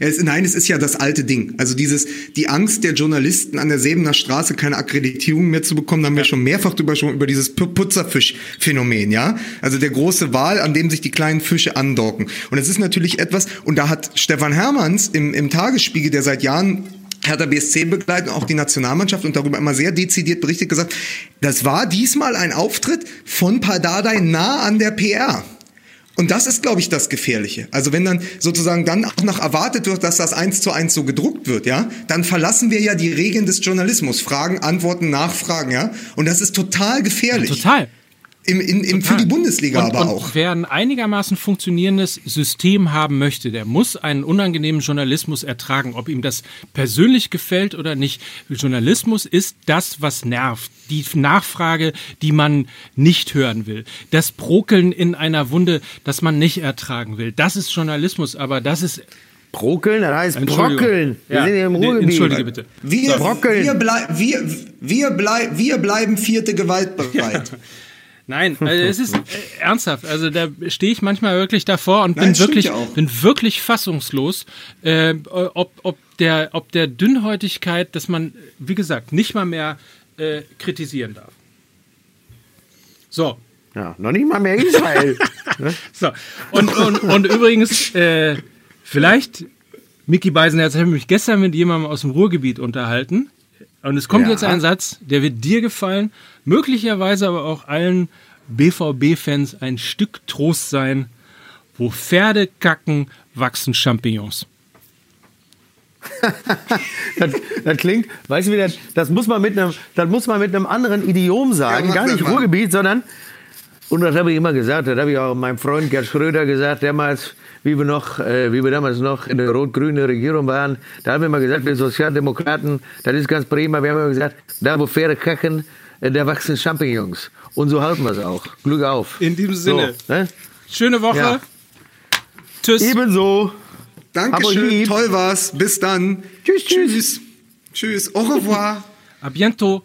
Ja, es, nein, es ist ja das alte Ding. Also dieses, die Angst der Journalisten an der Sebener Straße keine Akkreditierung mehr zu bekommen, da haben wir schon mehrfach drüber schon über dieses Putzerfisch-Phänomen, ja. Also der große Wal, an dem sich die kleinen Fische andocken. Und es ist natürlich etwas, und da hat Stefan Hermanns im, im Tagesspiegel, der seit Jahren Hertha BSC begleiten, auch die Nationalmannschaft und darüber immer sehr dezidiert berichtet gesagt, das war diesmal ein Auftritt von Pardadei nah an der PR. Und das ist, glaube ich, das Gefährliche. Also wenn dann sozusagen dann auch noch erwartet wird, dass das eins zu eins so gedruckt wird, ja, dann verlassen wir ja die Regeln des Journalismus. Fragen, Antworten, Nachfragen, ja. Und das ist total gefährlich. Ja, total. Im, in, im, für die Bundesliga und, aber und auch. Wer ein einigermaßen funktionierendes System haben möchte, der muss einen unangenehmen Journalismus ertragen, ob ihm das persönlich gefällt oder nicht. Journalismus ist das, was nervt. Die Nachfrage, die man nicht hören will. Das Brokeln in einer Wunde, das man nicht ertragen will. Das ist Journalismus, aber das ist Brokeln, das heißt Brockeln. Wir ja. sind hier im Ruhrgebiet. Entschuldige bitte. Wir, wir, blei wir, wir, blei wir bleiben vierte Gewalt bereit. Ja. Nein, also es ist äh, ernsthaft. Also da stehe ich manchmal wirklich davor und Nein, bin wirklich, bin wirklich fassungslos, äh, ob, ob, der, ob der Dünnhäutigkeit, dass man, wie gesagt, nicht mal mehr äh, kritisieren darf. So. Ja, noch nicht mal mehr Israel. [laughs] Ne? so. Und, und, und übrigens, äh, vielleicht, Mickey Beisenherz, habe ich mich gestern mit jemandem aus dem Ruhrgebiet unterhalten. Und es kommt ja. jetzt ein Satz, der wird dir gefallen, möglicherweise aber auch allen BVB-Fans ein Stück Trost sein. Wo Pferde kacken, wachsen Champignons. [laughs] das, das, klingt, weißt du wie das, das muss man mit einem, das muss man mit einem anderen Idiom sagen, ja, gar nicht Ruhrgebiet, sondern und das habe ich immer gesagt, das habe ich auch meinem Freund Gerd Schröder gesagt, damals, wie wir noch, äh, wie wir damals noch in der rot-grünen Regierung waren, da haben wir immer gesagt, wir Sozialdemokraten, das ist ganz prima, wir haben immer gesagt, da wo Pferde kacken, äh, da wachsen Champignons. Und so halten wir es auch. Glück auf. In diesem Sinne. So, ne? Schöne Woche. Ja. Tschüss. Ebenso. Dankeschön. Toll war's. Bis dann. Tschüss, tschüss. Tschüss. Tschüss. Au revoir. A bientôt.